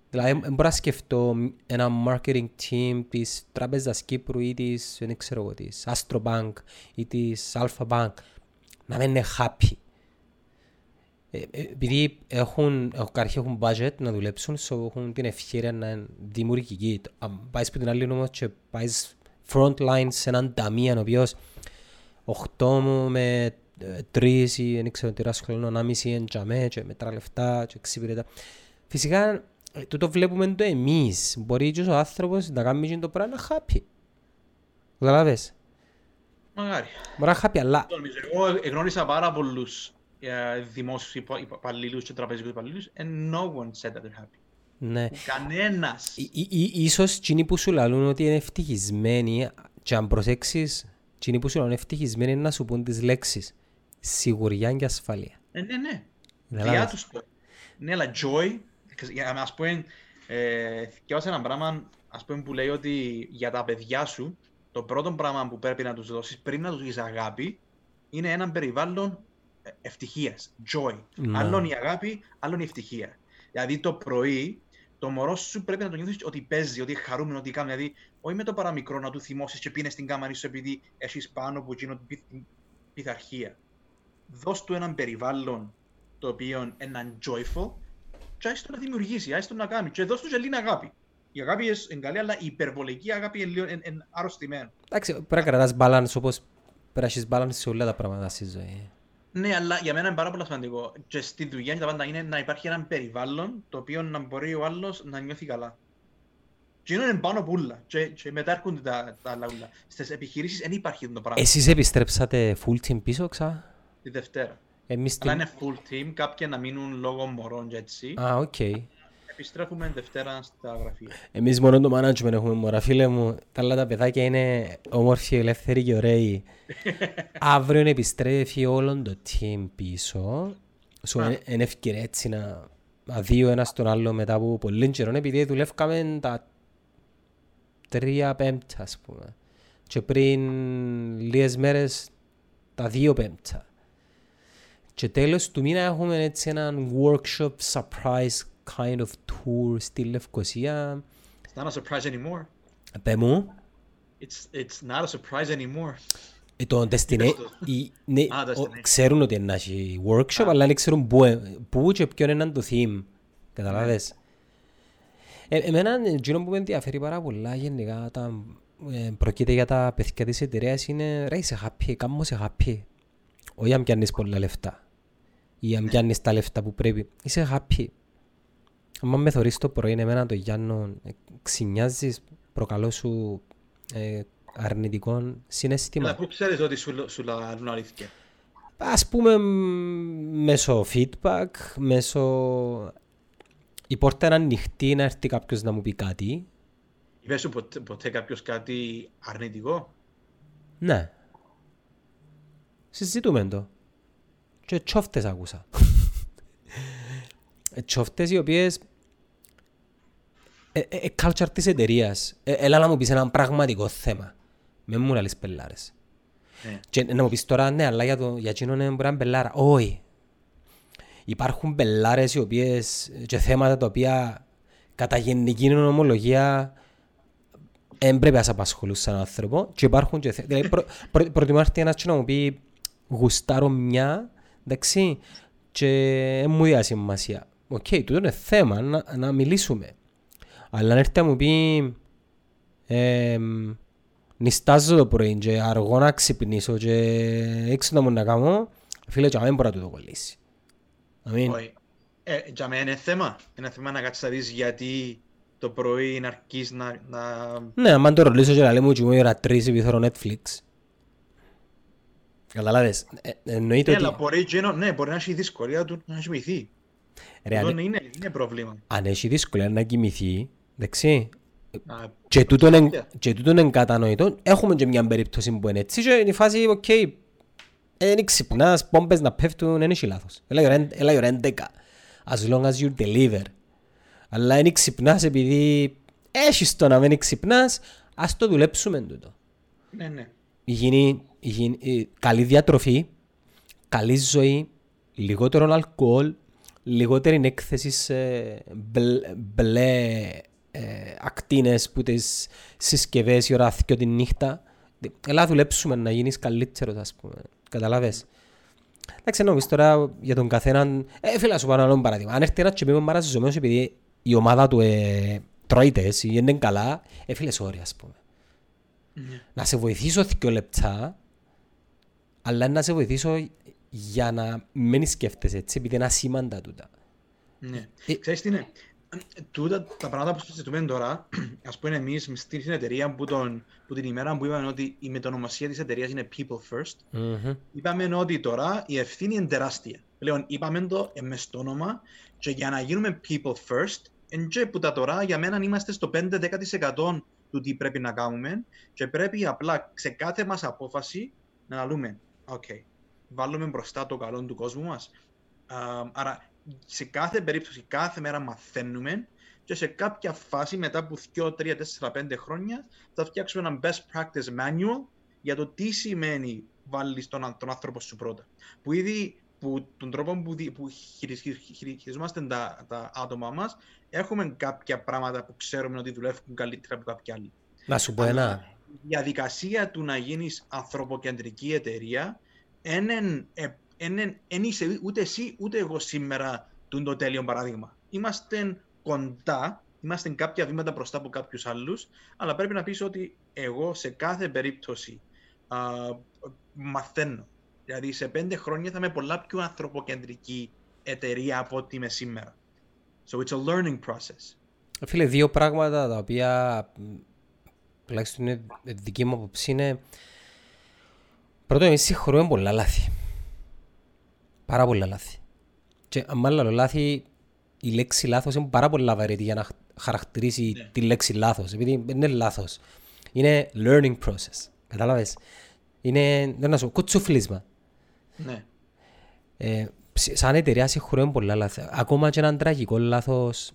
Speaker 1: Δηλαδή, δεν μπορώ να σκεφτώ ένα marketing team της Τράπεζας Κύπρου ή της, δεν ξέρω εγώ, της Astro Bank ή της Alpha Bank να μην είναι happy. Ε, ε, επειδή έχουν, έχουν, καταρχήν έχουν budget να δουλέψουν, so έχουν την ευκαιρία να είναι δημιουργικοί. Αν πάεις από την άλλη όμως και πάεις front line σε έναν ταμείο, ο οποίος 8 με 3 ή δεν ξέρω τι ράσχολο, να μισή εν τζαμέ και μετρά λεφτά και εξυπηρετά. Φυσικά, ε, τούτο βλέπουμε το εμείς. Μπορεί και ο άνθρωπος να κάνει και το πράγμα happy. Καταλάβες;
Speaker 2: Μαγάρι.
Speaker 1: Μπορεί να happy, αλλά
Speaker 2: Το νομίζω. Εγώ γνώρισα πάρα πολλούς δημόσιους υπαλλήλους και τραπεζικούς υπαλλήλους and no one said that they're happy.
Speaker 1: ναι.
Speaker 2: Κανένας.
Speaker 1: Ή- ή- ή- Ίσως εκείνοι που σου λαλούν ότι είναι ευτυχισμένοι και αν προσέξεις, εκείνοι που σου λαλούν ευτυχισμένοι είναι να σου πούν τις λέξεις σιγουριά και ασφάλεια.
Speaker 2: Ε, ναι, ναι.
Speaker 1: Καταλάβες.
Speaker 2: Διά τους το. Ναι, αλλά joy, για να ας πούμε, ε, θυκιάσα ένα πράγμα ας πούμε, που λέει ότι για τα παιδιά σου, το πρώτο πράγμα που πρέπει να τους δώσεις πριν να τους δεις αγάπη, είναι έναν περιβάλλον ε, ευτυχίας, joy.
Speaker 1: Ναι.
Speaker 2: Άλλον η αγάπη, άλλον η ευτυχία. Δηλαδή το πρωί, το μωρό σου πρέπει να το νιώθεις ότι παίζει, ότι είναι χαρούμενο, ότι κάνει. Δηλαδή, όχι με το παραμικρό να του θυμώσεις και πίνεις στην κάμαρη σου επειδή έχεις πάνω από εκείνο την πειθ- πειθαρχία. Δώσ' του έναν περιβάλλον το οποίο είναι joyful και άιστο να δημιουργήσει, άιστο να κάνει. Και δώσ' του και λίγη αγάπη. Η αγάπη είναι καλή, αλλά η υπερβολική αγάπη είναι, λίγο- είναι, είναι αρρωστημένη.
Speaker 1: Εντάξει, πρέπει να κρατάς balance όπως πρέπει να έχεις balance σε όλα τα πράγματα στη ζωή.
Speaker 2: Ναι, αλλά για μένα είναι πάρα πολύ σημαντικό. Και στη δουλειά και τα πάντα είναι να υπάρχει ένα περιβάλλον το οποίο να μπορεί ο άλλος να νιώθει καλά. Και είναι πάνω από όλα. Και, και μετά έρχονται τα, τα άλλα όλα. Στις επιχειρήσεις δεν υπάρχει αυτό το πράγμα.
Speaker 1: Εσείς επιστρέψατε full team πίσω οξά;
Speaker 2: Τη Δευτέρα.
Speaker 1: Εμείς
Speaker 2: Αλλά
Speaker 1: την...
Speaker 2: είναι full team, κάποιοι να μείνουν λόγω μωρών και έτσι.
Speaker 1: Α, οκ.
Speaker 2: Επιστρέφουμε Δευτέρα στα γραφεία.
Speaker 1: Εμείς μόνο το management έχουμε μωρά. Φίλε μου, τα άλλα τα παιδάκια είναι όμορφοι, ελεύθεροι και ωραίοι. <laughs> Αύριο επιστρέφει όλο το team πίσω. Σου
Speaker 2: Α.
Speaker 1: είναι είναι ευκαιρία έτσι να, να δει ο ένας τον άλλο μετά από πολύ καιρό, επειδή δουλεύκαμε τα τρία πέμπτα, ας πούμε. Και πριν λίγες μέρες τα δύο πέμπτα. Και τέλος του μήνα έχουμε έτσι έναν workshop surprise kind of tour στη Λευκοσία.
Speaker 2: It's not a surprise anymore.
Speaker 1: Πε μου,
Speaker 2: It's, it's not a surprise anymore.
Speaker 1: ε, το destination,
Speaker 2: Είπες το.
Speaker 1: η- ναι,
Speaker 2: Α,
Speaker 1: ο-
Speaker 2: destination.
Speaker 1: ξέρουν ότι είναι να έχει workshop, αλλά δεν ξέρουν πού, ε- πού και ποιον είναι το theme. Καταλάβες; Ε, εμένα, εκείνο που με ενδιαφέρει πάρα πολλά γενικά, τα, ε, προκείται για τα παιδιά της εταιρείας είναι ρε είσαι happy, κάμω σε happy. Όχι αν πιάνεις πολλά λεφτά ή αν πιάνεις τα λεφτά που πρέπει. Είσαι happy. Αν με θωρείς το πρωί εμένα το Γιάννο, ε, ξυνιάζεις, προκαλώ σου ε, αρνητικό συναίσθημα.
Speaker 2: Αλλά πού ξέρεις ότι σου, σου λαλούν αλήθεια;
Speaker 1: Ας πούμε μ, μέσω feedback, μέσω... Η πόρτα είναι ανοιχτή να έρθει κάποιος να μου πει κάτι.
Speaker 2: Είπες σου ποτέ, ποτέ κάποιος κάτι αρνητικό;
Speaker 1: Ναι. Συζητούμε το. Και τσόφτες άκουσα. <laughs> Ε, τσόφτες οι οποίες... Ε, ε, ε, culture της εταιρείας. Ε, έλα να μου πεις ένα πραγματικό θέμα. Μεν μου λαλείς πελλάρες.
Speaker 2: Ναι.
Speaker 1: Και να μου πεις τώρα, ναι, αλλά για, το, για εκείνον είναι μπορεί να είναι πελλάρα. Όχι. Υπάρχουν πελλάρες οι οποίες και θέματα τα οποία κατά γενική νομολογία δεν πρέπει να σε απασχολούν σαν άνθρωπο και υπάρχουν και θέματα. Δηλαδή, προ, προ, προτιμώ να έρθει ένας και να μου πει γουστάρω μια, εντάξει, και δεν μου δια σημασία. Οκ, τούτο είναι θέμα, να, να μιλήσουμε. Αλλά να έρθει να μου πει εμ, νιστάζω το πρωί και αργώ να ξυπνήσω και έξω να μου να κάνω, φίλε, και δεν μπορεί να του το κολλήσει. Αμήν.
Speaker 2: Όχι. Ε, για μένα είναι θέμα. Είναι θέμα να κάτσεις να δεις γιατί το πρωί να αρχίσεις να... να...
Speaker 1: Ναι, αν το ρωτήσω και να λέμε ότι μου η ώρα τρεις επειδή θέλω Netflix. Καταλάβες, ε, εννοείται
Speaker 2: Ναι,
Speaker 1: ότι
Speaker 2: αλλά μπορεί, και ενώ- ναι, μπορεί να έχει δυσκολία του να κοιμηθεί.
Speaker 1: Ρε,
Speaker 2: Αυτό
Speaker 1: αν,
Speaker 2: είναι, είναι πρόβλημα.
Speaker 1: αν έχει δυσκολία να κοιμηθεί, εντάξει,
Speaker 2: Να-
Speaker 1: και τούτον εν-
Speaker 2: Yeah.
Speaker 1: και τούτον είναι κατανοητό, έχουμε και μια περίπτωση που είναι έτσι και είναι η φάση, οκ, δεν ξυπνάς, πόμπες να πέφτουν, δεν έχει λάθος. Έλα η ώρα εν- έλα η ώρα 11, as long as you deliver. Αλλά δεν ξυπνάς επειδή έχεις το να μην ξυπνάς, ας το δουλέψουμε τούτο.
Speaker 2: Ναι, ναι.
Speaker 1: Υγιεινή, υγιεινή, ε, καλή διατροφή, καλή ζωή, λιγότερο αλκοόλ, λιγότερη έκθεση σε μπλε, μπλε ε, ακτίνες που τις συσκευές η ώρα και τη νύχτα. Έλα δουλέψουμε να γίνεις καλύτερος ας πούμε. Καταλάβες. Εντάξει, νομίζω τώρα για τον καθέναν... Ε, φίλα σου πάνω άλλο παράδειγμα. Αν έρθει ένας και πει με μαραζιζομένος επειδή η ομάδα του ε, τρώει τες ή είναι καλά, ε, φίλε, sorry ας πούμε να σε βοηθήσω δύο λεπτά, αλλά να σε βοηθήσω για να μην σκέφτεσαι έτσι, επειδή είναι ασήμαντα τούτα.
Speaker 2: Ναι.
Speaker 1: Ε,
Speaker 2: Ξέρεις τι είναι; Τούτα τα πράγματα που συζητούμε τώρα, <clears throat> ας πούμε εμείς στην εταιρεία που, τον, που την ημέρα που είπαμε ότι η μετονομασία της εταιρείας είναι people first,
Speaker 1: Μμμ.
Speaker 2: είπαμε ότι τώρα η ευθύνη είναι τεράστια. Πλέον είπαμε το ε, μες στο όνομα και για να γίνουμε people first, εν και που τα τώρα για μένα είμαστε στο 5-10% του τι πρέπει να κάνουμε και πρέπει απλά σε κάθε μας απόφαση να λέμε ok, βάλουμε μπροστά το καλό του κόσμου μας. Α, άρα σε κάθε περίπτωση, κάθε μέρα μαθαίνουμε και σε κάποια φάση μετά από 2, 3, 4, 5 χρόνια θα φτιάξουμε ένα best practice manual για το τι σημαίνει βάλεις τον, αν- τον άνθρωπο σου πρώτα. Που ήδη που τον τρόπο που, δι- που χειρισ- χειρι- χειριζόμαστε τα, τα άτομα μας έχουμε κάποια πράγματα που ξέρουμε ότι δουλεύουν καλύτερα από κάποιοι άλλοι.
Speaker 1: Να σου πω
Speaker 2: Αλλά
Speaker 1: ένα.
Speaker 2: Η διαδικασία του να γίνεις ανθρωποκεντρική εταιρεία δεν είσαι ούτε εσύ ούτε εγώ σήμερα του το τέλειο παράδειγμα. Είμαστε κοντά, είμαστε κάποια βήματα μπροστά από κάποιους άλλους, αλλά πρέπει να πεις ότι εγώ σε κάθε περίπτωση α, μαθαίνω. Δηλαδή σε πέντε χρόνια θα είμαι πολλά πιο ανθρωποκεντρική εταιρεία από ό,τι είμαι σήμερα. So it's a learning process.
Speaker 1: Φίλε, δύο πράγματα τα οποία μ, τουλάχιστον είναι δική μου άποψη είναι πρώτον εμείς συγχωρούμε πολλά λάθη. Πάρα πολλά λάθη. Και αν μάλλον λάθη, η λέξη λάθος είναι πάρα πολλά βαρετή για να χαρακτηρίσει
Speaker 2: Ναι.
Speaker 1: τη λέξη λάθος, επειδή δεν είναι λάθος. Είναι learning process. Κατάλαβες; Είναι, δεν να σου πω, κουτσουφλίσμα.
Speaker 2: Ναι.
Speaker 1: Ε, σ- σαν εταιρεία συγχωρούμε πολλά λάθη. Ακόμα και έναν τραγικό λάθος,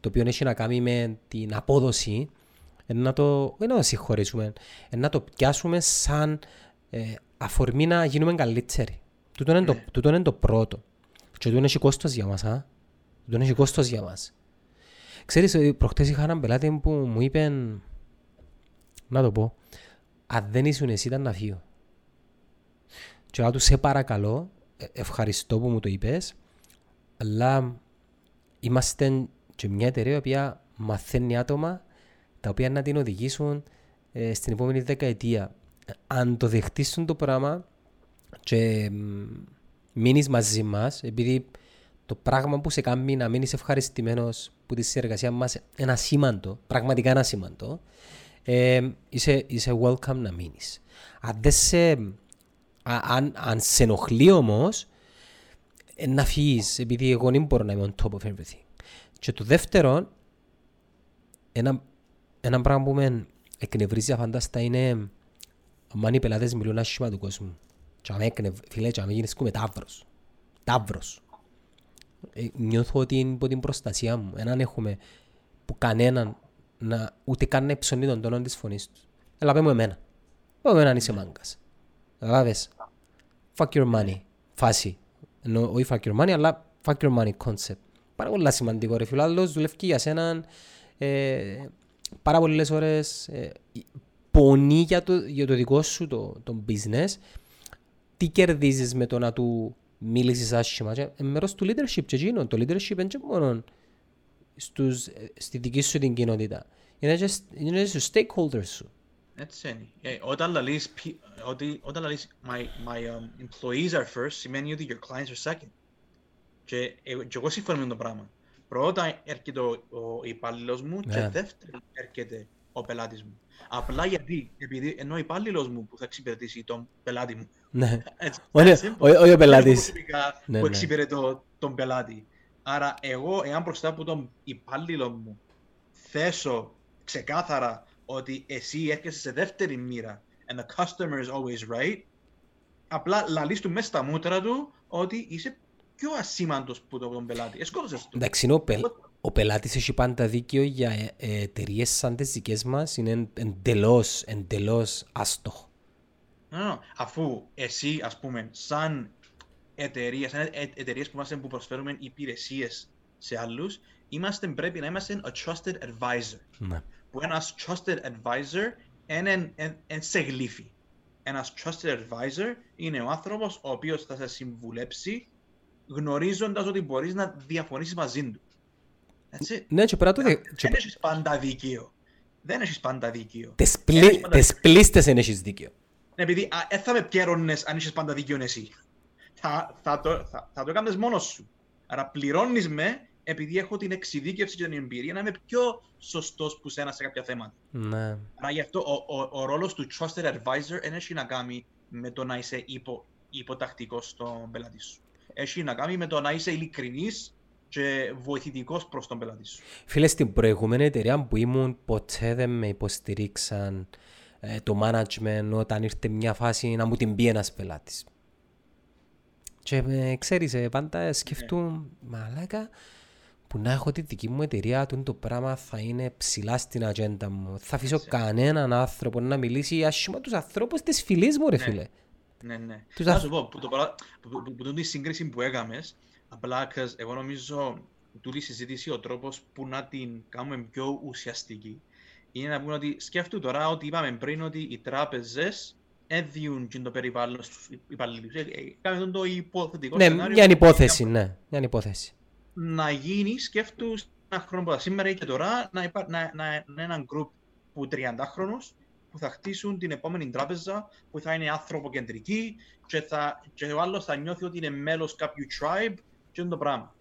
Speaker 1: το οποίο έχει να κάνει με την απόδοση, ε, να το, δεν να το συγχωρήσουμε, ε, να το πιάσουμε σαν ε, αφορμή να γίνουμε καλύτεροι. Τούτο είναι, το,
Speaker 2: Ναι.
Speaker 1: τούτο είναι το πρώτο. Και τούτο έχει κόστος για μας, α. Τούτο έχει κόστος για μας. Ξέρεις, ε, προχτές είχα έναν πελάτη που μου είπε, να το πω, αν δεν ήσουν εσύ ήταν να φύγω. Και να του σε παρακαλώ, ε, ευχαριστώ που μου το είπες, αλλά είμαστε και μια εταιρεία η οποία μαθαίνει άτομα τα οποία να την οδηγήσουν ε, στην επόμενη δεκαετία. Ε, Αν το δεχτείς το πράγμα και μ, μείνεις μαζί μας, επειδή το πράγμα που σε κάνει να μείνεις ευχαριστημένος που τη συνεργασία μας είναι ασήμαντο, πραγματικά είναι ασήμαντο, ε, είσαι, είσαι welcome να μείνεις. Αν, δεν σε, α- αν, αν σε ενοχλεί όμως, ε, να φύγεις, επειδή εγώ δεν μπορώ να είμαι on top of everything. Και το δεύτερο, ένα, ένα πράγμα που με εκνευρίζει αφαντάστα είναι αν οι πελάτες μιλούν άσχημα του κόσμου. Και αν εκνευ, φίλε, και αν γίνεις κουμε ταύρος. Ταύρος. Ε, νιώθω ότι είναι υπό την προστασία μου. Έναν έχουμε που κανέναν να, ούτε καν να υψωνεί τον τόνο της φωνής τους. Έλα πέ μου εμένα. Πέ μου εμένα αν είσαι μάγκας. Καταλάβες. Fuck your money. Φάση. Ενώ όχι fuck your money, αλλά fuck your money concept. Πάρα πολύ σημαντικό ρε φίλο. Άλλος δουλεύει για σέναν ε, πάρα πολλές ώρες ε, πονεί για το, για το δικό σου το, το business. Τι κερδίζεις με το να του μίλησες άσχημα; Και, ε, μέρος του leadership και εκείνο. Το leadership είναι και μόνο στους, ε, στη δική σου την κοινότητα. Είναι και, σ- είναι και στους stakeholders σου.
Speaker 2: Έτσι είναι. Ε, όταν λαλείς, πι- ότι, όταν λαλείς my, my um, employees are first, σημαίνει ότι your clients are second. Και, ε, και εγώ συμφωνώ με το πράγμα. Πρώτα έρχεται ο, ο υπάλληλος μου και
Speaker 1: Ναι.
Speaker 2: δεύτερον έρχεται ο πελάτης μου. Απλά γιατί, επειδή ενώ ο υπάλληλος μου που θα εξυπηρετήσει τον πελάτη μου.
Speaker 1: Ναι.
Speaker 2: Έτσι,
Speaker 1: Όχι
Speaker 2: that's simple.
Speaker 1: όχι- όχι ο
Speaker 2: Δεν είναι
Speaker 1: πελάτης.
Speaker 2: προσωπικά
Speaker 1: Ναι,
Speaker 2: που
Speaker 1: ναι.
Speaker 2: εξυπηρετώ τον πελάτη. Άρα εγώ, εάν μπροστά από τον υπάλληλο μου θέσω ξεκάθαρα ότι εσύ έρχεσαι σε δεύτερη μοίρα and the customer is always right, απλά λαλείς του μέσα στα μούτρα του ότι είσαι πιο ασήμαντος που το- τον πελάτη. Εσκότωσες του.
Speaker 1: Εντάξει, είναι ο, πελ, ο πελάτης έχει πάντα δίκαιο για ε, ε, εταιρείες σαν τις δικές μας. Είναι εν- εντελώς, εντελώς άστοχο.
Speaker 2: No, no, Αφού εσύ, ας πούμε, σαν εταιρεία, σαν ε- εταιρείες που, είμαστε, που προσφέρουμε υπηρεσίες σε άλλους, είμαστε, πρέπει να είμαστε a trusted advisor.
Speaker 1: Ναι.
Speaker 2: που ένας trusted advisor είναι εν- εν σε γλύφει. Ένας trusted advisor είναι ο άνθρωπος ο οποίος θα σε συμβουλέψει γνωρίζοντας ότι μπορείς να διαφωνήσεις μαζί του. Έτσι.
Speaker 1: Ναι, και πέρα το... δε- και-
Speaker 2: Δεν έχεις πάντα δίκαιο. Δεν έχεις πάντα δίκαιο.
Speaker 1: Τις
Speaker 2: Έχεις
Speaker 1: πλή-
Speaker 2: πάντα
Speaker 1: τις πλήστες δεν έχεις δίκαιο.
Speaker 2: Επειδή δεν θα με πιέρωνες αν έχεις πάντα δίκιο εσύ. Θα, θα, το, θα, θα το έκανες μόνος σου. Άρα πληρώνεις με επειδή έχω την εξειδίκευση και την εμπειρία να είμαι πιο σωστός που σένα σε κάποια θέματα.
Speaker 1: Ναι.
Speaker 2: Άρα γι' αυτό ο, ο, ο ρόλος του trusted advisor δεν έχει να κάνει με το να είσαι υπο, υποτακτικός στον πελάτη σου. Έχει να κάνει με το να είσαι ειλικρινής και βοηθητικός προς τον πελάτη σου.
Speaker 1: Φίλε, στην προηγούμενη εταιρεία που ήμουν, ποτέ δεν με υποστηρίξαν ε, το management όταν ήρθε μια φάση να μου την πει ένας πελάτης. Και ε, ξέρεις, ε, πάντα σκεφτούν, μαλάκα, που να έχω τη δική μου εταιρεία, τούτο το πράγμα θα είναι ψηλά στην ατζέντα μου. Θα αφήσω
Speaker 2: Έτσι.
Speaker 1: κανέναν άνθρωπο να μιλήσει άσχημα τους ανθρώπους της φυλής μου, ρε
Speaker 2: Ναι.
Speaker 1: φίλε.
Speaker 2: Ναι, ναι.
Speaker 1: Τους
Speaker 2: Να
Speaker 1: αθ-
Speaker 2: σου πω, που, το, παρα- που, που, που, που, τη σύγκριση που έκαμες, απλά 'cause εγώ νομίζω τούτη η συζήτηση ο τρόπος που να την κάνουμε πιο ουσιαστική είναι να πούμε ότι σκέφτου τώρα ότι είπαμε πριν ότι οι τράπεζες έδιουν και το περιβάλλον στους υπαλλήλους. Ε, ε, Κάμε τον το υποθετικό
Speaker 1: Ναι,
Speaker 2: σενάριο
Speaker 1: μια
Speaker 2: που
Speaker 1: υπόθεση, ναι, μια υπόθεση.
Speaker 2: να γίνει, σκέφτου ένα χρόνο από σήμερα ή και τώρα, να, υπά, να, να, να είναι ένα γκρουπ που 30 χρόνους που θα χτίσουν την επόμενη τράπεζα που θα είναι ανθρωποκεντρική και, θα, και ο άλλος θα νιώθει ότι είναι μέλος κάποιου tribe και είναι το πράγμα.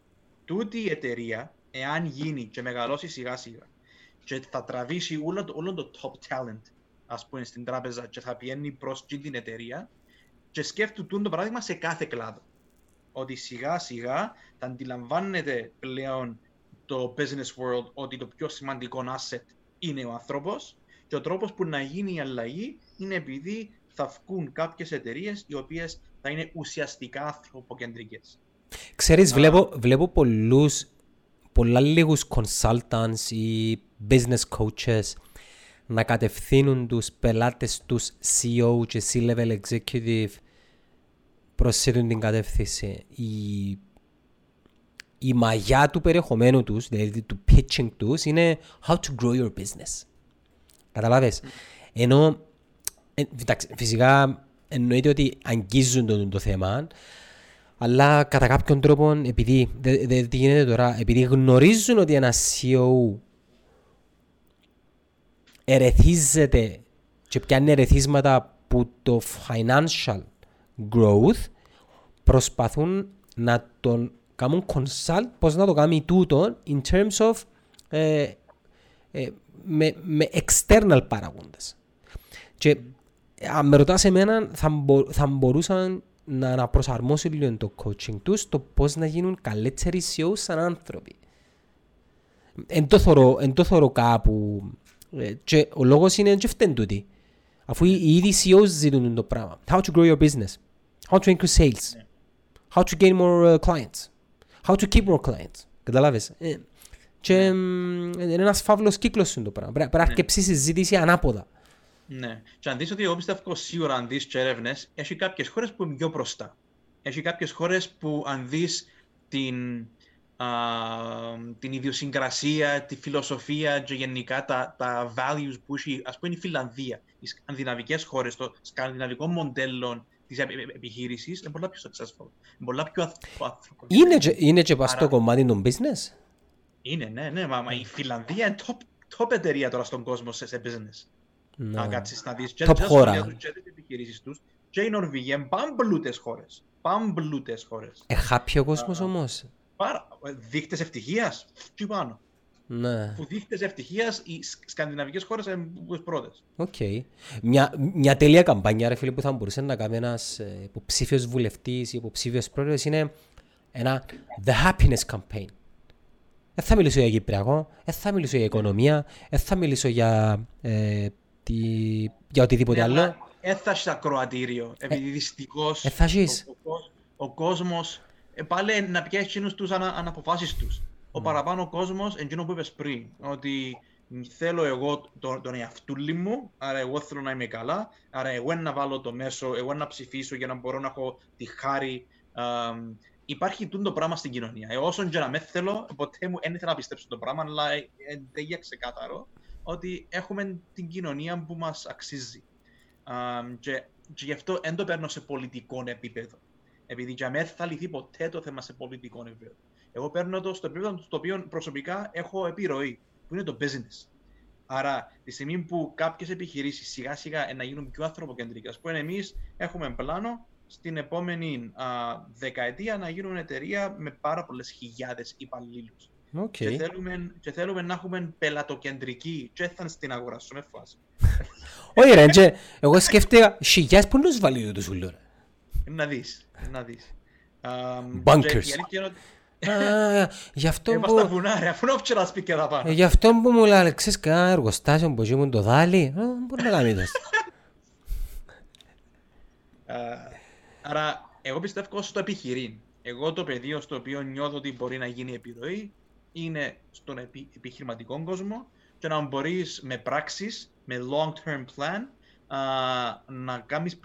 Speaker 2: Τούτη η εταιρεία, εάν γίνει και μεγαλώσει σιγά σιγά και θα τραβήσει όλο, το- όλο το top talent ας πούμε στην τράπεζα και θα πηγαίνει προς αυτή την εταιρεία και σκέφτου τούτο το παράδειγμα σε κάθε κλάδο. ότι σιγά σιγά θα αντιλαμβάνεται πλέον το business world ότι το πιο σημαντικό asset είναι ο άνθρωπος και ο τρόπος που να γίνει η αλλαγή είναι επειδή θα βγουν κάποιες εταιρείες οι οποίες θα είναι ουσιαστικά ανθρωποκεντρικές.
Speaker 1: Ξέρεις, βλέπω, βλέπω πολλούς, πολλά λίγους consultants ή business coaches να κατευθύνουν τους πελάτες τους CEO και C-level executive προς την κατεύθυνση. Η, η μαγιά του περιεχομένου τους, δηλαδή του pitching τους, είναι how to grow your business. Καταλάβες; Ενώ, ε, φυσικά εννοείται ότι αγγίζουν το, το θέμα, αλλά κατά κάποιον τρόπο, επειδή, δε, δε, τι γίνεται τώρα, επειδή γνωρίζουν ότι ένα CEO ερεθίζεται και πιάνει ερεθίσματα που το financial growth προσπαθούν να τον κάνουν consult πώς να το κάνει τούτο in terms of ε, ε, με, με external παραγόντες. Και αν με ρωτάς εμένα θα, μπο, θα μπορούσαν να, να προσαρμόσουν λίγο το coaching τους το πώς να γίνουν καλύτεροι CEOs σαν άνθρωποι. Εν το θωρώ κάπου ε, και ο λόγος είναι και φταίνει τούτοι. Αφού οι ίδιοι CEOs ζητούν το πράγμα. How to grow your business. How to increase sales. How to gain more uh, clients. How to keep more clients. Καταλάβες. Ε, και είναι ένας φαύλος κύκλος το πράγμα. Πρέπει να αρκεψείς συζήτηση ανάποδα.
Speaker 2: Ναι. Και αν δεις ότι εγώ πιστεύω σίγουρα αν δεις και έρευνες, έχει κάποιες χώρες που είναι πιο μπροστά. Έχει κάποιες χώρες που αν δεις την, α, την ιδιοσυγκρασία, τη φιλοσοφία και γενικά τα, τα values που έχει, ας πούμε η Φιλανδία, οι σκανδιναβικές χώρες, το σκανδιναβικό μοντέλο της επιχείρησης είναι πολλά πιο successful, είναι πολλά πιο
Speaker 1: άνθρωπος. Είναι, και, είναι και πας στο κομμάτι των business.
Speaker 2: Είναι, ναι, ναι, μα, μα η Φιλανδία είναι top, top εταιρεία τώρα στον κόσμο σε, σε business. Ναι. Αν κάτσεις να δεις και
Speaker 1: top χώρα.
Speaker 2: Και τις επιχειρήσεις τους και η Νορβηγία είναι πάμπλουτες χώρες. Πάμπλουτες χώρες.
Speaker 1: Εχάπει ο κόσμος uh, όμως.
Speaker 2: Πάρα, δείχτες ευτυχίας, τζιαι πάνω.
Speaker 1: Ναι.
Speaker 2: Που δείχτες ευτυχίας οι σκανδιναβικές χώρες είναι πρώτες.
Speaker 1: Οκ. Okay. Μια, μια τέλεια καμπάνια ρε φίλε που θα μπορούσε να κάνει ένας ε, υποψήφιος βουλευτής ή υποψήφιος πρόεδρος είναι ένα The Happiness Campaign. Δεν θα μιλήσω για Κυπριακό, δεν θα μιλήσω για οικονομία, δεν θα μιλήσω για, ε, τη, για οτιδήποτε ναι, άλλο.
Speaker 2: Δεν θα είσαι ακροατήριο, επειδή ε, δυστυχώς
Speaker 1: ε,
Speaker 2: ο, ο, ο, κόσμος ε, πάλι να πιάσει εκείνους τους ανα, αναποφάσεις τους. Ο mm. παραπάνω κόσμος, εκείνο που είπες πριν, ότι θέλω εγώ τον, τον εαυτούλη μου, άρα εγώ θέλω να είμαι καλά, άρα εγώ να βάλω το μέσο, εγώ να ψηφίσω για να μπορώ να έχω τη χάρη υπάρχει το πράγμα στην κοινωνία. Ε, όσον και να με θέλω, ποτέ μου δεν ήθελα να πιστέψω το πράγμα, αλλά είναι για ξεκάθαρο ότι έχουμε την κοινωνία που μας αξίζει. Um, και, και γι' αυτό δεν το παίρνω σε πολιτικό επίπεδο. Επειδή για μένα θα λυθεί ποτέ το θέμα σε πολιτικό επίπεδο. Εγώ παίρνω το στο επίπεδο στο οποίο προσωπικά έχω επιρροή, που είναι το business. Άρα, τη στιγμή που κάποιες επιχειρήσεις σιγά σιγά να γίνουν πιο ανθρωποκεντρικές, που εμείς έχουμε πλάνο στην επόμενη α, δεκαετία να γίνουν εταιρεία με πάρα πολλές χιλιάδες υπαλλήλους.
Speaker 1: Okay.
Speaker 2: Και, θέλουμε, και θέλουμε να έχουμε πελατοκεντρική και θα στην αγορά σου με φάση.
Speaker 1: Όχι ρε, και εγώ σκέφτηκα χιλιάδες που τους βάλει το σουλό.
Speaker 2: Να δεις, να δεις.
Speaker 1: Bunkers. Γι' αυτό
Speaker 2: που... Είμαστε βουνά ρε, αφού είναι να σπίτι εδώ πάνω.
Speaker 1: Γι' αυτό που μου λέει, ξέρεις κανένα εργοστάσιο που ήμουν το δάλι, μπορεί να κάνει το.
Speaker 2: Άρα, εγώ πιστεύω στο επιχειρήν. Εγώ το πεδίο στο οποίο νιώθω ότι μπορεί να γίνει επιρροή είναι στον επι... επιχειρηματικό κόσμο και να μπορείς με πράξεις, με long-term plan, α, να κάνεις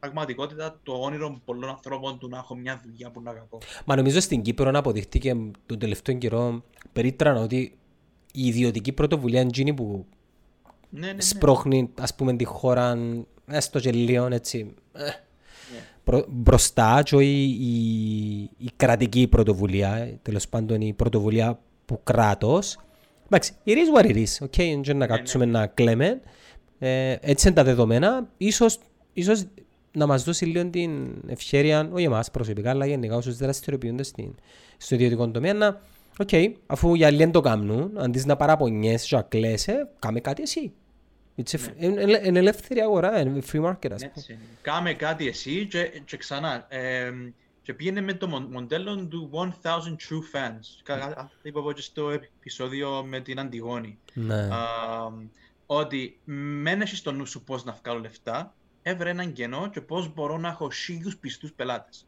Speaker 2: πραγματικότητα το όνειρο πολλών ανθρώπων του να έχω μια δουλειά που να αγαπώ.
Speaker 1: Μα νομίζω στην Κύπρο να αποδειχτήκε τον τελευταίο καιρό περίτρανα ότι η ιδιωτική πρωτοβουλία είναι που ναι, ναι, ναι. σπρώχνει ας πούμε τη χώρα έστω και λίγο έτσι. Ε, μπροστά και η, η, η, κρατική πρωτοβουλία, τέλος πάντων η πρωτοβουλία που κράτος. Εντάξει, it is what it is, okay, και να κάτσουμε να κλαίμε. Ε, έτσι είναι τα δεδομένα. Ίσως, ίσως να μας δώσει λίγο την ευχέρεια, όχι εμάς προσωπικά, αλλά γενικά όσους δραστηριοποιούνται στην, στο ιδιωτικό τομέα, να, οκ, okay, αφού οι άλλοι το κάνουν, αντί να παραπονιέσαι και να κλαίεσαι, κάμε κάτι εσύ. Είναι ναι. ελεύθερη αγορά, είναι free market ας πούμε.
Speaker 2: Κάμε κάτι εσύ και, και ξανά. Ε, και πήγαινε με το μοντέλο του 1000 True Fans. Αυτό είπα εγώ και στο επεισόδιο με την Αντιγόνη.
Speaker 1: Ναι.
Speaker 2: ότι μεν έχεις στο νου σου πώς να βγάλω λεφτά, έβρε έναν κενό και πώς μπορώ να έχω χίλιους πιστούς πελάτες.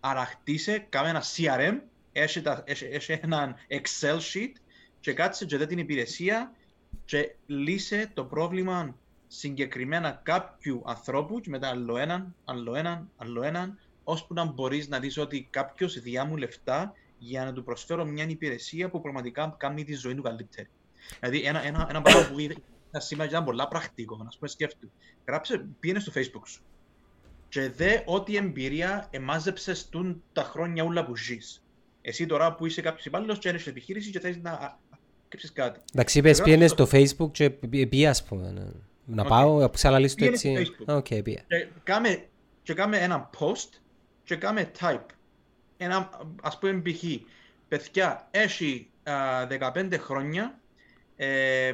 Speaker 2: Άρα χτίσε, κάμε ένα CRM, έχει, έχει, έναν Excel sheet και κάτσε και την υπηρεσία και λύσε το πρόβλημα συγκεκριμένα κάποιου ανθρώπου και μετά άλλο έναν, άλλο έναν, άλλο έναν, ώσπου να μπορείς να δεις ότι κάποιος διά μου λεφτά για να του προσφέρω μια υπηρεσία που πραγματικά κάνει τη ζωή του καλύτερη. Δηλαδή ένα, ένα, ένα πράγμα που είδα σήμερα ήταν πολλά πρακτικό, να σου πω σκέφτου. Γράψε, πήγαινε στο facebook σου και δε ό,τι εμπειρία εμάζεψες τα χρόνια όλα που ζεις. Εσύ τώρα που είσαι κάποιος υπάλληλος και έχεις επιχείρηση και θέλεις να κρύψεις κάτι.
Speaker 1: Εντάξει, είπες πήγαινε στο facebook και πήγε ας πούμε. Ναι. Να okay. πάω, οξά λαλείς το έτσι.
Speaker 2: Οκ, okay, πήγε. Και κάμε, και κάμε ένα post και κάμε type. Ένα, ας πούμε π.χ. Παιδιά, έχει uh, 15 χρόνια ε,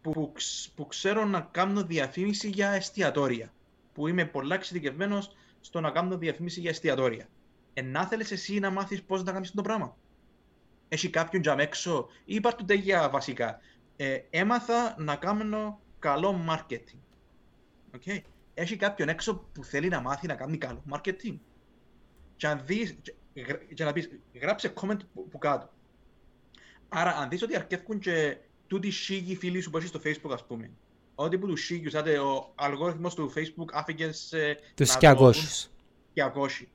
Speaker 2: που, που ξέρω να κάνω διαφήμιση για εστιατόρια. Που είμαι πολλά εξειδικευμένος στο να κάνω διαφήμιση για εστιατόρια. Ενά θέλεις εσύ να μάθεις πώς να κάνεις το πράγμα; Έχει κάποιον τζαμ έξω ή υπάρχουν τέτοια βασικά; Ε, έμαθα να κάνω καλό marketing. Okay. Έχει κάποιον έξω που θέλει να μάθει να κάνει καλό marketing. Και, αν δεις, και, να πεις, γράψε comment που, που κάτω. Άρα, αν δεις ότι αρκεύκουν και τούτοι σίγοι φίλοι σου που έχεις στο facebook, ας πούμε, ότι που τους σίγιους, δηλαδή ο αλγόριθμος του facebook άφηκε σε...
Speaker 1: Τους 200.
Speaker 2: 200.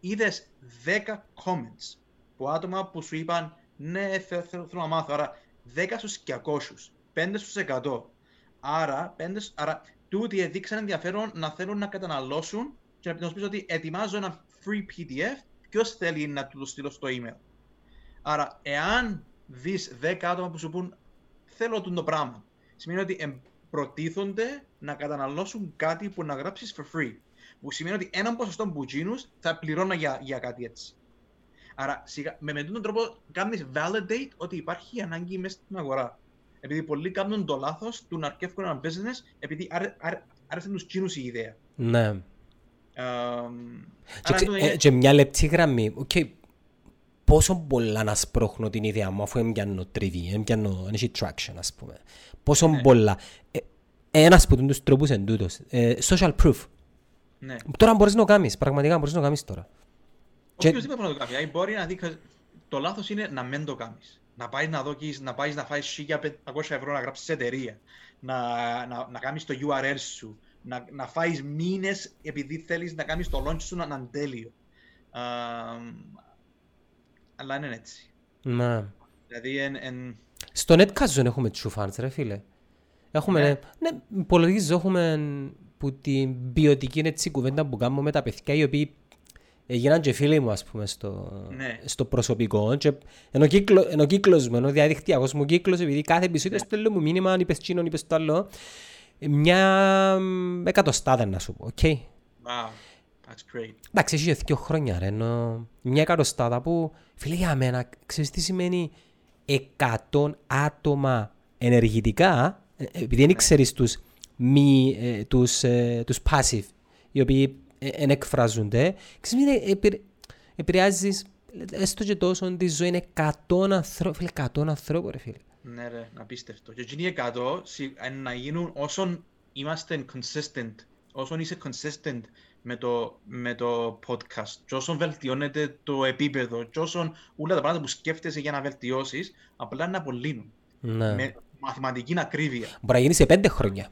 Speaker 2: Είδες 10 comments που άτομα που σου είπαν ναι, θέλω, θέλω, θέλω να μάθω. Άρα 10 στους 200, 5 στους 100. Άρα, 5, άρα τούτοι έδειξαν ενδιαφέρον να θέλουν να καταναλώσουν και να πεις ότι ετοιμάζω ένα free PDF, ποιος θέλει να του το στείλω στο email. Άρα, εάν δεις 10 άτομα που σου πούν θέλω το πράγμα, σημαίνει ότι προτίθονται να καταναλώσουν κάτι που να γράψεις for free. Που σημαίνει ότι έναν ποσοστό μπουτζίνου θα πληρώνω για, για κάτι έτσι. Άρα, σιγά, με, με τον τρόπο κάνεις validate ότι υπάρχει ανάγκη μέσα στην αγορά. Επειδή πολλοί κάνουν το λάθος του να αρκεύουν ένα business επειδή άρεσε τους κίνους η ιδέα.
Speaker 1: Ναι. Um, και, ε, και, μια λεπτή γραμμή. Okay. Πόσο πολλά να σπρώχνω την ιδέα μου αφού έμπιανω τριβή, έμπιανω, έχει traction ας πούμε. Πόσο ναι. πολλά. Ε, ένας από τους τρόπους εν τούτος. Ε, social proof. Ναι. Τώρα μπορείς να το κάνεις, πραγματικά μπορείς να το κάνεις τώρα.
Speaker 2: Όποιος δεν μπορεί να το κάνει. Μπορεί να δει, το λάθος είναι να μην το κάνεις. Να πάει να δοκίσεις, να πάεις να φάεις 1500 ευρώ να γράψεις εταιρεία. Να, να, να κάνεις το URL σου να, να φάεις μήνες επειδή θέλεις να κάνεις το launch σου να είναι τέλειο. αλλά είναι έτσι.
Speaker 1: Ναι.
Speaker 2: Δηλαδή, εν, εν...
Speaker 1: Στο Netcast δεν έχουμε true fans, ρε φίλε. Έχουμε, ναι, ναι υπολογίζω, έχουμε που την ποιοτική έτσι κουβέντα που κάνουμε με τα παιδιά οι οποίοι έγιναν και φίλοι μου ας πούμε στο, ναι. στο προσωπικό και ενώ, κύκλο, ενώ κύκλος μου, ενώ διαδικτυακός μου κύκλος επειδή κάθε επεισόδιο ναι. στέλνουν μου μήνυμα αν είπες τζείνον, είπες το άλλο μια εκατοστάδα να σου πω, οκ. Okay.
Speaker 2: Wow, that's great.
Speaker 1: Εντάξει, έχει δύο χρόνια ρε, ενώ μια εκατοστάδα που, φίλε για μένα, ξέρεις τι σημαίνει εκατόν άτομα ενεργητικά, ε, επειδή δεν ξέρεις τους, μη, ε, τους, ε, τους passive, οι οποίοι δεν εκφράζονται, ξέρεις επηρεάζεις έστω και τόσο τη ζωή είναι εκατόν ανθρώπου, φίλε, εκατόν ανθρώπου ρε φίλε.
Speaker 2: Ναι ρε, απίστευτο. Και εκείνοι εκατό να γίνουν όσον είμαστε consistent, όσον είσαι consistent με το, με το podcast και όσον βελτιώνεται το επίπεδο και όσον όλα τα πράγματα που σκέφτεσαι για να βελτιώσεις απλά να απολύνουν.
Speaker 1: Ναι.
Speaker 2: Με μαθηματική ακρίβεια.
Speaker 1: Μπορεί να γίνει σε πέντε χρόνια.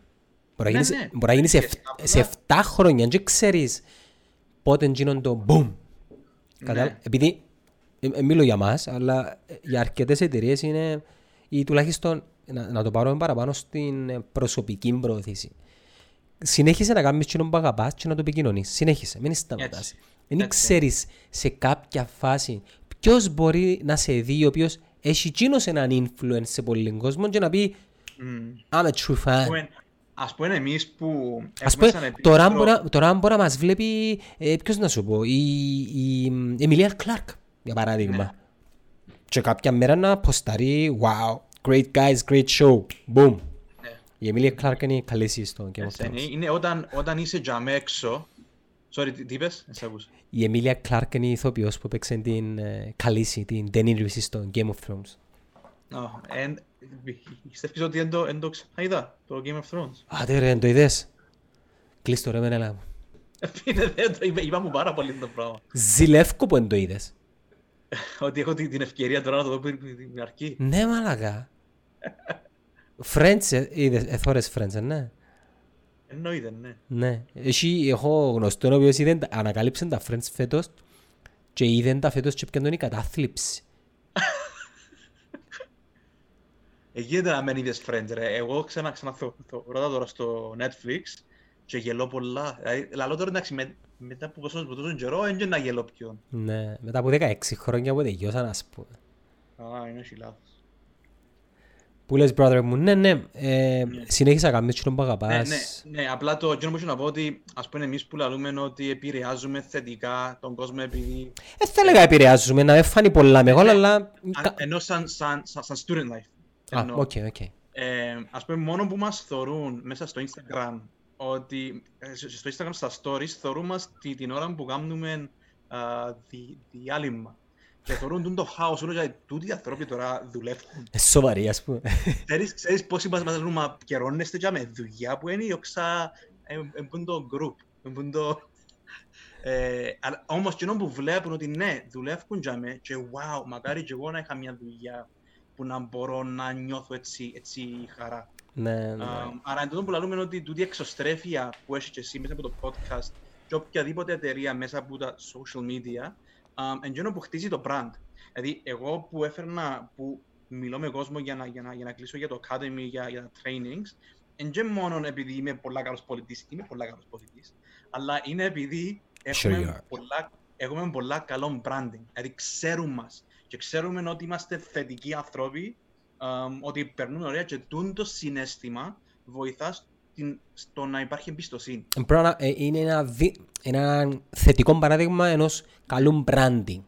Speaker 1: Μπορεί να γίνει, ναι, ναι. Μπορεί να γίνει σε, σε 7 χρόνια. Δεν ξέρεις πότε γίνονται το boom. Ναι. Επειδή, ε, ε, μιλώ για μας, αλλά για αρκετές εταιρείες είναι ή τουλάχιστον να, να το πάρουμε παραπάνω στην προσωπική προωθήση. Συνέχισε να κάνεις κοινό που αγαπάς και να το επικοινωνείς. Συνέχισε, μην σταματάς. Δεν ξέρεις σε κάποια φάση ποιος μπορεί να σε δει ο οποίος έχει κοινός έναν influence σε πολλοί κόσμο και να πει mm. I'm a true fan.
Speaker 2: Ας πούμε εμείς που
Speaker 1: Ας πούμε, τώρα, μπορεί, τώρα μπορεί να μας βλέπει, ε, ποιος να σου πω, η, η Εμιλία Κλάρκ, για παράδειγμα. Ναι και κάποια μέρα να ποσταρεί wow, great guys, great show, boom. Ναι. Η Εμίλια Κλάρκ είναι καλή στο Game of Thrones.
Speaker 2: Είναι όταν, όταν είσαι τζαμέ έξω Sorry, τι τι είπες, δεν σε άκουσα.
Speaker 1: Η Εμίλια Κλάρκ είναι η ηθοποιός που έπαιξε την ε, Καλύση, την Daenerys στο Game of Thrones.
Speaker 2: Ω, εν- Πιστεύεις ότι δεν το, δεν το ξαναείδα, το Game of Thrones.
Speaker 1: Άντε ρε, το είδες; Κλείς το ρε με έλα.
Speaker 2: Είναι, δεν το είπα, είπα μου πάρα πολύ το πράγμα.
Speaker 1: Ζηλεύκω που δεν το είδες.
Speaker 2: Ότι έχω την την ευκαιρία τώρα να το δω πριν την αρχή.
Speaker 1: Ναι, μαλακά. Friends, ε, είδες, εθώρες Friends, ε, ναι.
Speaker 2: Εννοείται, ναι.
Speaker 1: Ναι. Έχει, έχω γνωστό ο οποίος είδε, τα- ανακάλυψε τα Friends φέτος και είδε τα φέτος και πιάνε η κατάθλιψη.
Speaker 2: Εγίνεται να μην είδες Friends, ρε. Εγώ ξανά, ξανά το, το ρώτα τώρα στο Netflix και γελώ πολλά. Δηλαδή, λαλώ τώρα εντάξει, με, μετά από τόσο, από τόσο καιρό, δεν να γελώ πιο.
Speaker 1: Ναι, μετά από 16 χρόνια που τελειώσαν, ας πούμε.
Speaker 2: Α, είναι όχι λάθος.
Speaker 1: Που λες, brother μου, ναι, ναι, ε, συνέχισα να κάνεις εκείνο που
Speaker 2: Ναι,
Speaker 1: αγαπάς.
Speaker 2: ναι, ναι, απλά το εκείνο που ήθελα να πω ότι ας πούμε εμείς που λαλούμε ότι επηρεάζουμε θετικά τον κόσμο επειδή
Speaker 1: Δεν θα έλεγα επηρεάζουμε, να με φάνει πολλά μεγάλο, αλλά...
Speaker 2: Α, ενώ σαν, σαν, σαν, σαν student life.
Speaker 1: Α,
Speaker 2: Εννοώ.
Speaker 1: οκ, οκ.
Speaker 2: Ε, ας πούμε μόνο που μας θωρούν μέσα στο Instagram ότι ε, στο Instagram στα stories θωρούν μας τη- την ώρα που κάνουμε α, δι, διάλειμμα. Και θωρούν τούτο το χάος όλο γιατί τούτοι οι άνθρωποι τώρα δουλεύουν.
Speaker 1: Ε, Σοβαρή, ας πούμε.
Speaker 2: Ξέρεις, ξέρεις πόσοι μας μας λένε μα πληρώνεστε γιαμέ δουλειά που είναι η οξά εν που το group, εν που το... Ε, αλλά όμως κοινό που βλέπουν ότι ναι, δουλεύουν γιαμέ και wow, μακάρι και εγώ να είχα μια δουλειά που να μπορώ να νιώθω έτσι, έτσι χαρά.
Speaker 1: Ναι, ναι.
Speaker 2: Um, άρα εν τούτο που λέμε ότι τούτη εξωστρέφεια που έχει και εσύ μέσα από το podcast και οποιαδήποτε εταιρεία μέσα από τα social media, um, εν γένω που χτίζει το brand. Δηλαδή, εγώ που έφερνα, που μιλώ με κόσμο για να, για να, για να κλείσω για το academy, για, για τα trainings, εν και μόνο επειδή είμαι πολλά καλός πολιτής, είμαι πολλά καλός πολιτής, αλλά είναι επειδή
Speaker 1: Sure you
Speaker 2: έχουμε,
Speaker 1: are.
Speaker 2: πολλά, έχουμε πολλά καλό branding. Δηλαδή, ξέρουν μας και ξέρουμε ότι είμαστε θετικοί άνθρωποι um, ότι περνούν ωραία και τούτο συνέστημα βοηθάς στην, στο να υπάρχει εμπιστοσύνη.
Speaker 1: Ε, πρέπει να- ε, Είναι ένα, δι- είναι ένα θετικό παράδειγμα ενός καλού branding.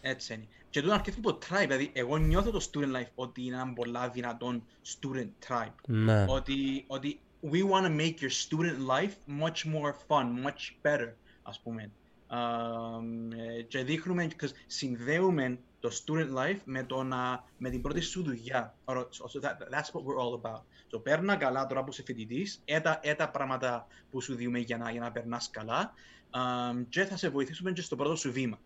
Speaker 2: Έτσι είναι. Και τούτο αρκετό το tribe, δηλαδή εγώ νιώθω το student life ότι είναι ένα πολλά δυνατόν student tribe.
Speaker 1: Ναι.
Speaker 2: Ότι, ότι we want to make your student life much more fun, much better, ας πούμε. Um, ε, και δείχνουμε, because συνδέουμε το student life με, το να, με την πρώτη σου δουλειά. Or, so, so that, that's what we're all about. So, παίρνα καλά τώρα που είσαι φοιτητής, έτα, έτα πράγματα που σου διούμε για να, για να περνάς καλά um, και θα σε βοηθήσουμε και στο πρώτο σου βήμα.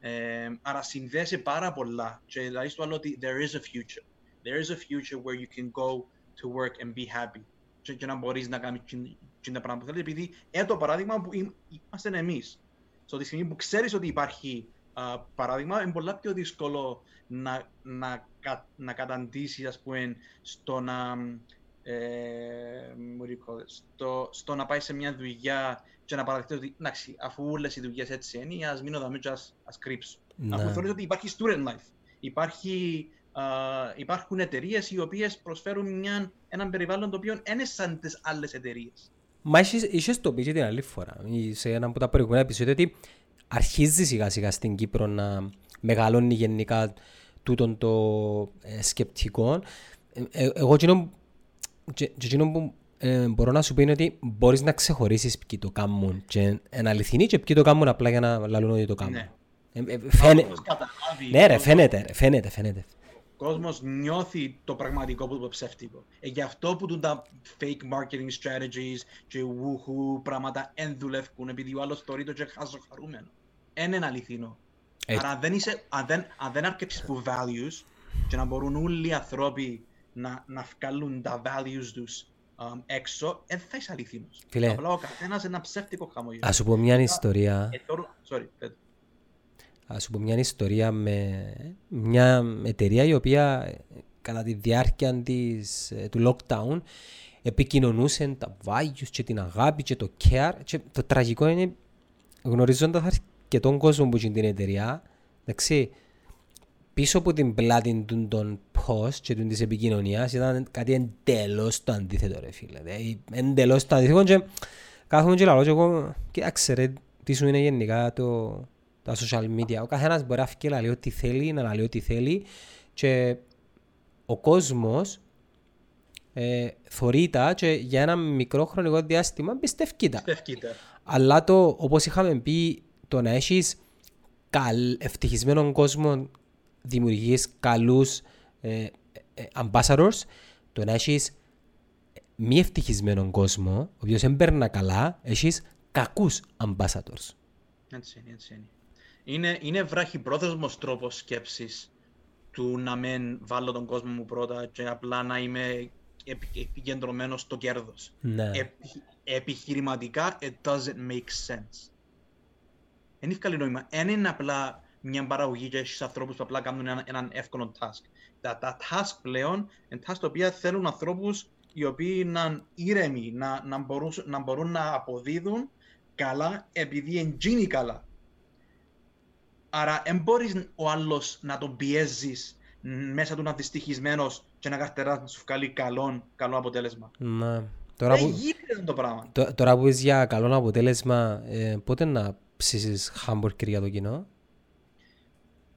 Speaker 2: Ε, άρα συνδέεσαι πάρα πολλά και δηλαδή στο άλλο ότι there is a future. There is a future where you can go to work and be happy και, και να μπορείς να κάνεις την- την τα πράγματα που θέλεις επειδή είναι το παράδειγμα που ειμ- είμαστε εμείς. So, τη στιγμή που ξέρεις ότι υπάρχει α, παράδειγμα, είναι πολλά πιο δύσκολο να, να, κα, να καταντήσεις, ας πούμε, στο να, ε, what do you call it, στο, στο να πάεις σε μια δουλειά και να παραδεχτείς ότι, εντάξει, αφού όλες οι δουλειές έτσι είναι, ας μείνω δαμέ και ας, ας κρύψω. Αφού
Speaker 1: Ναι.
Speaker 2: θεωρείς ότι υπάρχει student life. Υπάρχει, α, υπάρχουν εταιρείες οι οποίες προσφέρουν μια, έναν περιβάλλον το οποίο δεν είναι σαν τις άλλες εταιρείες.
Speaker 1: Μα είχες, είχες το πει και την άλλη φορά, ή σε ένα από τα προηγούμενα επεισόδια, ότι αρχίζει σιγά σιγά στην Κύπρο να μεγαλώνει γενικά τούτον το ε, σκεπτικό. Ε, ε, εγώ εκείνο, και, και εκείνο που ε, μπορώ να σου πω είναι ότι μπορείς να ξεχωρίσεις ποιοι το κάνουν και είναι αληθινοί και ποιοι το κάνουν απλά για να λαλούν ότι το κάνουν.
Speaker 2: Ναι.
Speaker 1: Ε, ε, φαίνε-
Speaker 2: Όπως καταλάβει,
Speaker 1: Ναι ρε,
Speaker 2: ο
Speaker 1: φαίνεται, ρε, φαίνεται, φαίνεται.
Speaker 2: κόσμος νιώθει το πραγματικό από το ψεύτικο. Ε, γι' αυτό που τούν τα fake marketing strategies και woohoo πράγματα εν δουλεύουν επειδή ο άλλος θεωρεί το και χάζω χαρούμενο. Εν είναι αληθινό.
Speaker 1: Έτσι.
Speaker 2: Άρα αν δεν, είσαι, αν δεν, αν δεν αρκέψεις που values και να μπορούν όλοι οι άνθρωποι να, να βγάλουν τα values τους um, έξω, δεν θα είσαι αληθινός.
Speaker 1: Φίλε.
Speaker 2: Απλά ο καθένας είναι ένα ψεύτικο χαμόγελο.
Speaker 1: Ας σου πω μια ιστορία.
Speaker 2: Ε, τώρα, sorry, πέτω.
Speaker 1: Ας σου πω μια ιστορία με μια εταιρεία η οποία ε, κατά τη διάρκεια της, ε, του lockdown επικοινωνούσε τα values και την αγάπη και το care και το τραγικό είναι γνωρίζοντας αρκετόν κόσμο που είναι την εταιρεία εντάξει, πίσω από την πλάτη του των post και του της επικοινωνίας ήταν κάτι εντελώς το αντίθετο ρε φίλε δηλαδή, εντελώς το αντίθετο και κάθομαι και λαλώ και εγώ κοίταξε ρε τι σου είναι γενικά το, τα social media ο καθένας μπορεί να φύγει και να λέει ό,τι θέλει να λέει ό,τι θέλει και ο κόσμος ε, θωρεί τα και για ένα μικρό χρονικό διάστημα πιστεύει τα.
Speaker 2: Πιστεύκείτε.
Speaker 1: Αλλά το, όπως είχαμε πει, το να έχεις καλ, ευτυχισμένο κόσμο δημιουργείς καλούς ε, ε, ambassadors, το να έχεις μη ευτυχισμένο κόσμο, ο οποίος δεν παίρνει καλά, έχεις κακούς ambassadors.
Speaker 2: Έτσι είναι, έτσι είναι. Είναι, είναι βραχυπρόθεσμος τρόπος σκέψης του να μην βάλω τον κόσμο μου πρώτα και απλά να είμαι επικεντρωμένο στο κέρδος.
Speaker 1: Ναι.
Speaker 2: Επι, επιχειρηματικά, it doesn't make sense. Δεν έχει καλή νόημα. Δεν είναι απλά μια παραγωγή και έχεις ανθρώπους που απλά κάνουν έναν, έναν εύκολο task. Τα, τα task πλέον είναι task τα οποία θέλουν ανθρώπους οι οποίοι να είναι ήρεμοι, να, να, μπορούν, να μπορούν να αποδίδουν καλά επειδή εντζίνει καλά. Άρα δεν μπορείς ο άλλος να τον πιέζεις μέσα του να δυστυχισμένος και να καρτεράς να σου βγάλει καλό, καλό αποτέλεσμα.
Speaker 1: Ναι. Τώρα
Speaker 2: Δεν
Speaker 1: που,
Speaker 2: γίνεται το πράγμα.
Speaker 1: τω- τώρα που είσαι για καλό αποτέλεσμα, ε, πότε να ψήσεις χάμπουργκερ για το κοινό;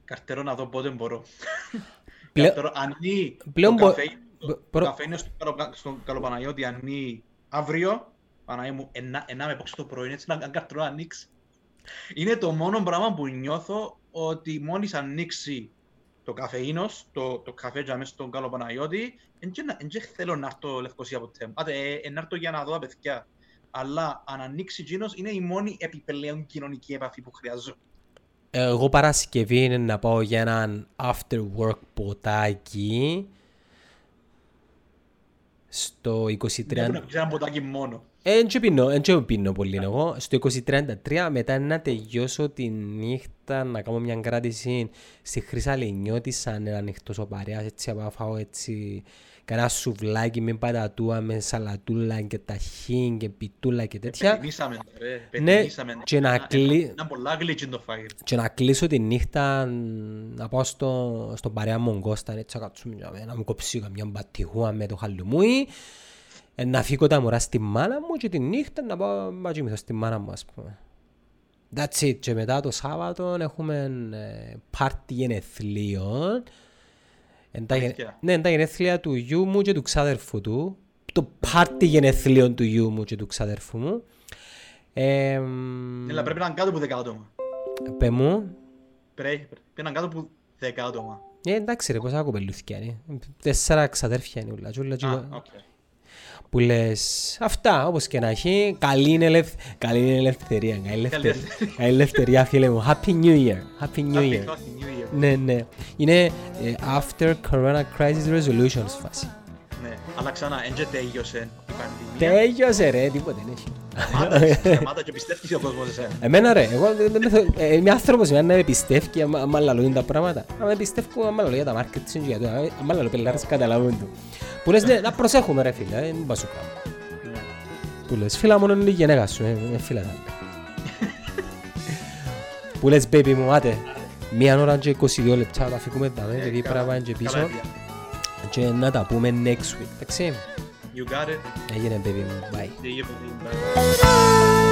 Speaker 2: Καρτερώ να δω πότε μπορώ. <laughs>
Speaker 1: Πλέον-
Speaker 2: Καρτερώ, ανοίγει
Speaker 1: πλέον
Speaker 2: το
Speaker 1: μπο-
Speaker 2: καφέ,
Speaker 1: μπο-
Speaker 2: το,
Speaker 1: προ-
Speaker 2: το καφέ είναι στο, Καλο- στον Καλοπαναγιώτη ανοίγει αύριο. Παναγία μου, ενά, ενά με πόξω το πρωί, έτσι να να καρτερώ να ανοίξει. Είναι το μόνο πράγμα που νιώθω ότι μόλις ανοίξει το καφεΐνος, το, το καφέ για μέσα στον Καλοπαναγιώτη, δεν θέλω να έρθω Λευκοσία ποτέ. Άτε, ε, ε, να έρθω για να δω τα παιδιά. Αλλά αν ανοίξει εκείνος, είναι η μόνη επιπλέον κοινωνική επαφή που χρειάζομαι.
Speaker 1: Εγώ Παρασκευή είναι να πάω για έναν after work ποτάκι στο 23...
Speaker 2: Δεν να πεις ένα ποτάκι μόνο.
Speaker 1: Εν και πίνω, εν και πίνω πολύ εγώ. Στο 2033 μετά να τελειώσω τη νύχτα να κάνω μια κράτηση στη Χρυσαλενιώτη σαν ένα ανοιχτός ο παρέας έτσι να φάω έτσι κανένα σουβλάκι με πατατούα, με σαλατούλα και ταχύν και πιτούλα και τέτοια
Speaker 2: Πετεινήσαμε, ρε.
Speaker 1: Ναι,
Speaker 2: Πετεινήσαμε.
Speaker 1: και να
Speaker 2: Ένα-
Speaker 1: κλεί-
Speaker 2: ένα- Ένα πολλά γλύτσι το φάγερ.
Speaker 1: και να κλείσω τη νύχτα να πάω στο, στον παρέα μου Κώστα έτσι να κάτσουμε για μένα, να μου κόψει καμιά μπατιχούα με το χαλουμούι ε, να φύγω τα μωρά στη μάνα μου και τη νύχτα να πάω να κοιμηθώ στη μάνα μου ας πούμε. That's it. Και μετά το Σάββατο έχουμε ε, πάρτι γενεθλίων. Εν τα, γεν-
Speaker 2: Αλήθεια.
Speaker 1: Ναι, εν τα γενέθλια του γιού μου και του ξάδερφου του. Το πάρτι γενεθλίων του γιού μου και του ξάδερφου μου. Ε,
Speaker 2: Έλα, πρέπει να είναι κάτω από 10 άτομα.
Speaker 1: πέ μου,
Speaker 2: Πρέπει πρέπει να είναι κάτω από 10 άτομα.
Speaker 1: Ε, εντάξει ρε, πόσα κοπελούθηκια είναι. Τέσσερα ξαδέρφια είναι ούλα. και ούλα και-
Speaker 2: Α, οκ.
Speaker 1: Που λες, αυτά όπως και να έχει, καλή είναι, ελευ... καλή είναι ελευθερία. Καλή ελευθερία.
Speaker 2: ελευθερία.
Speaker 1: καλή ελευθερία φίλε μου. Happy New Year. Happy New
Speaker 2: Happy
Speaker 1: Year.
Speaker 2: fucking New Year.
Speaker 1: Ναι, ναι. Είναι ε, after Corona Crisis Resolutions φάση.
Speaker 2: Ναι, αλλά ξανά, εν τζιαι τέλειωσε η πανδημία;
Speaker 1: Τέλειωσε ρε, τίποτε δεν έχει.
Speaker 2: Σταμάτα, σταμάτα και πιστεύεις ο κόσμος εσένα.
Speaker 1: Εμένα ρε, εγώ δεν- δεν θέλω- ε, είμαι άνθρωπος με να με πιστεύει άμα άμα λαλούν τα πράγματα. Αν με πιστεύω άμα λαλούν για τα marketing για το, άμα λαλούν πελάρες καταλαβούν του. Που λες ναι, να προσέχουμε ρε φίλε, ε, μην πας σου κάνω. Που λες φίλα μόνο είναι η γενέκα σου, ε, με φίλα τα άλλα. Που λες baby μου, άτε, μία ώρα και 22 λεπτά θα φύγουμε τα με, γιατί πρέπει να πάμε και πίσω
Speaker 2: Καλά idea.
Speaker 1: και να τα πούμε next week, εντάξει.
Speaker 2: You got it;
Speaker 1: Έγινε baby μου, bye.
Speaker 2: See you, buddy. Bye.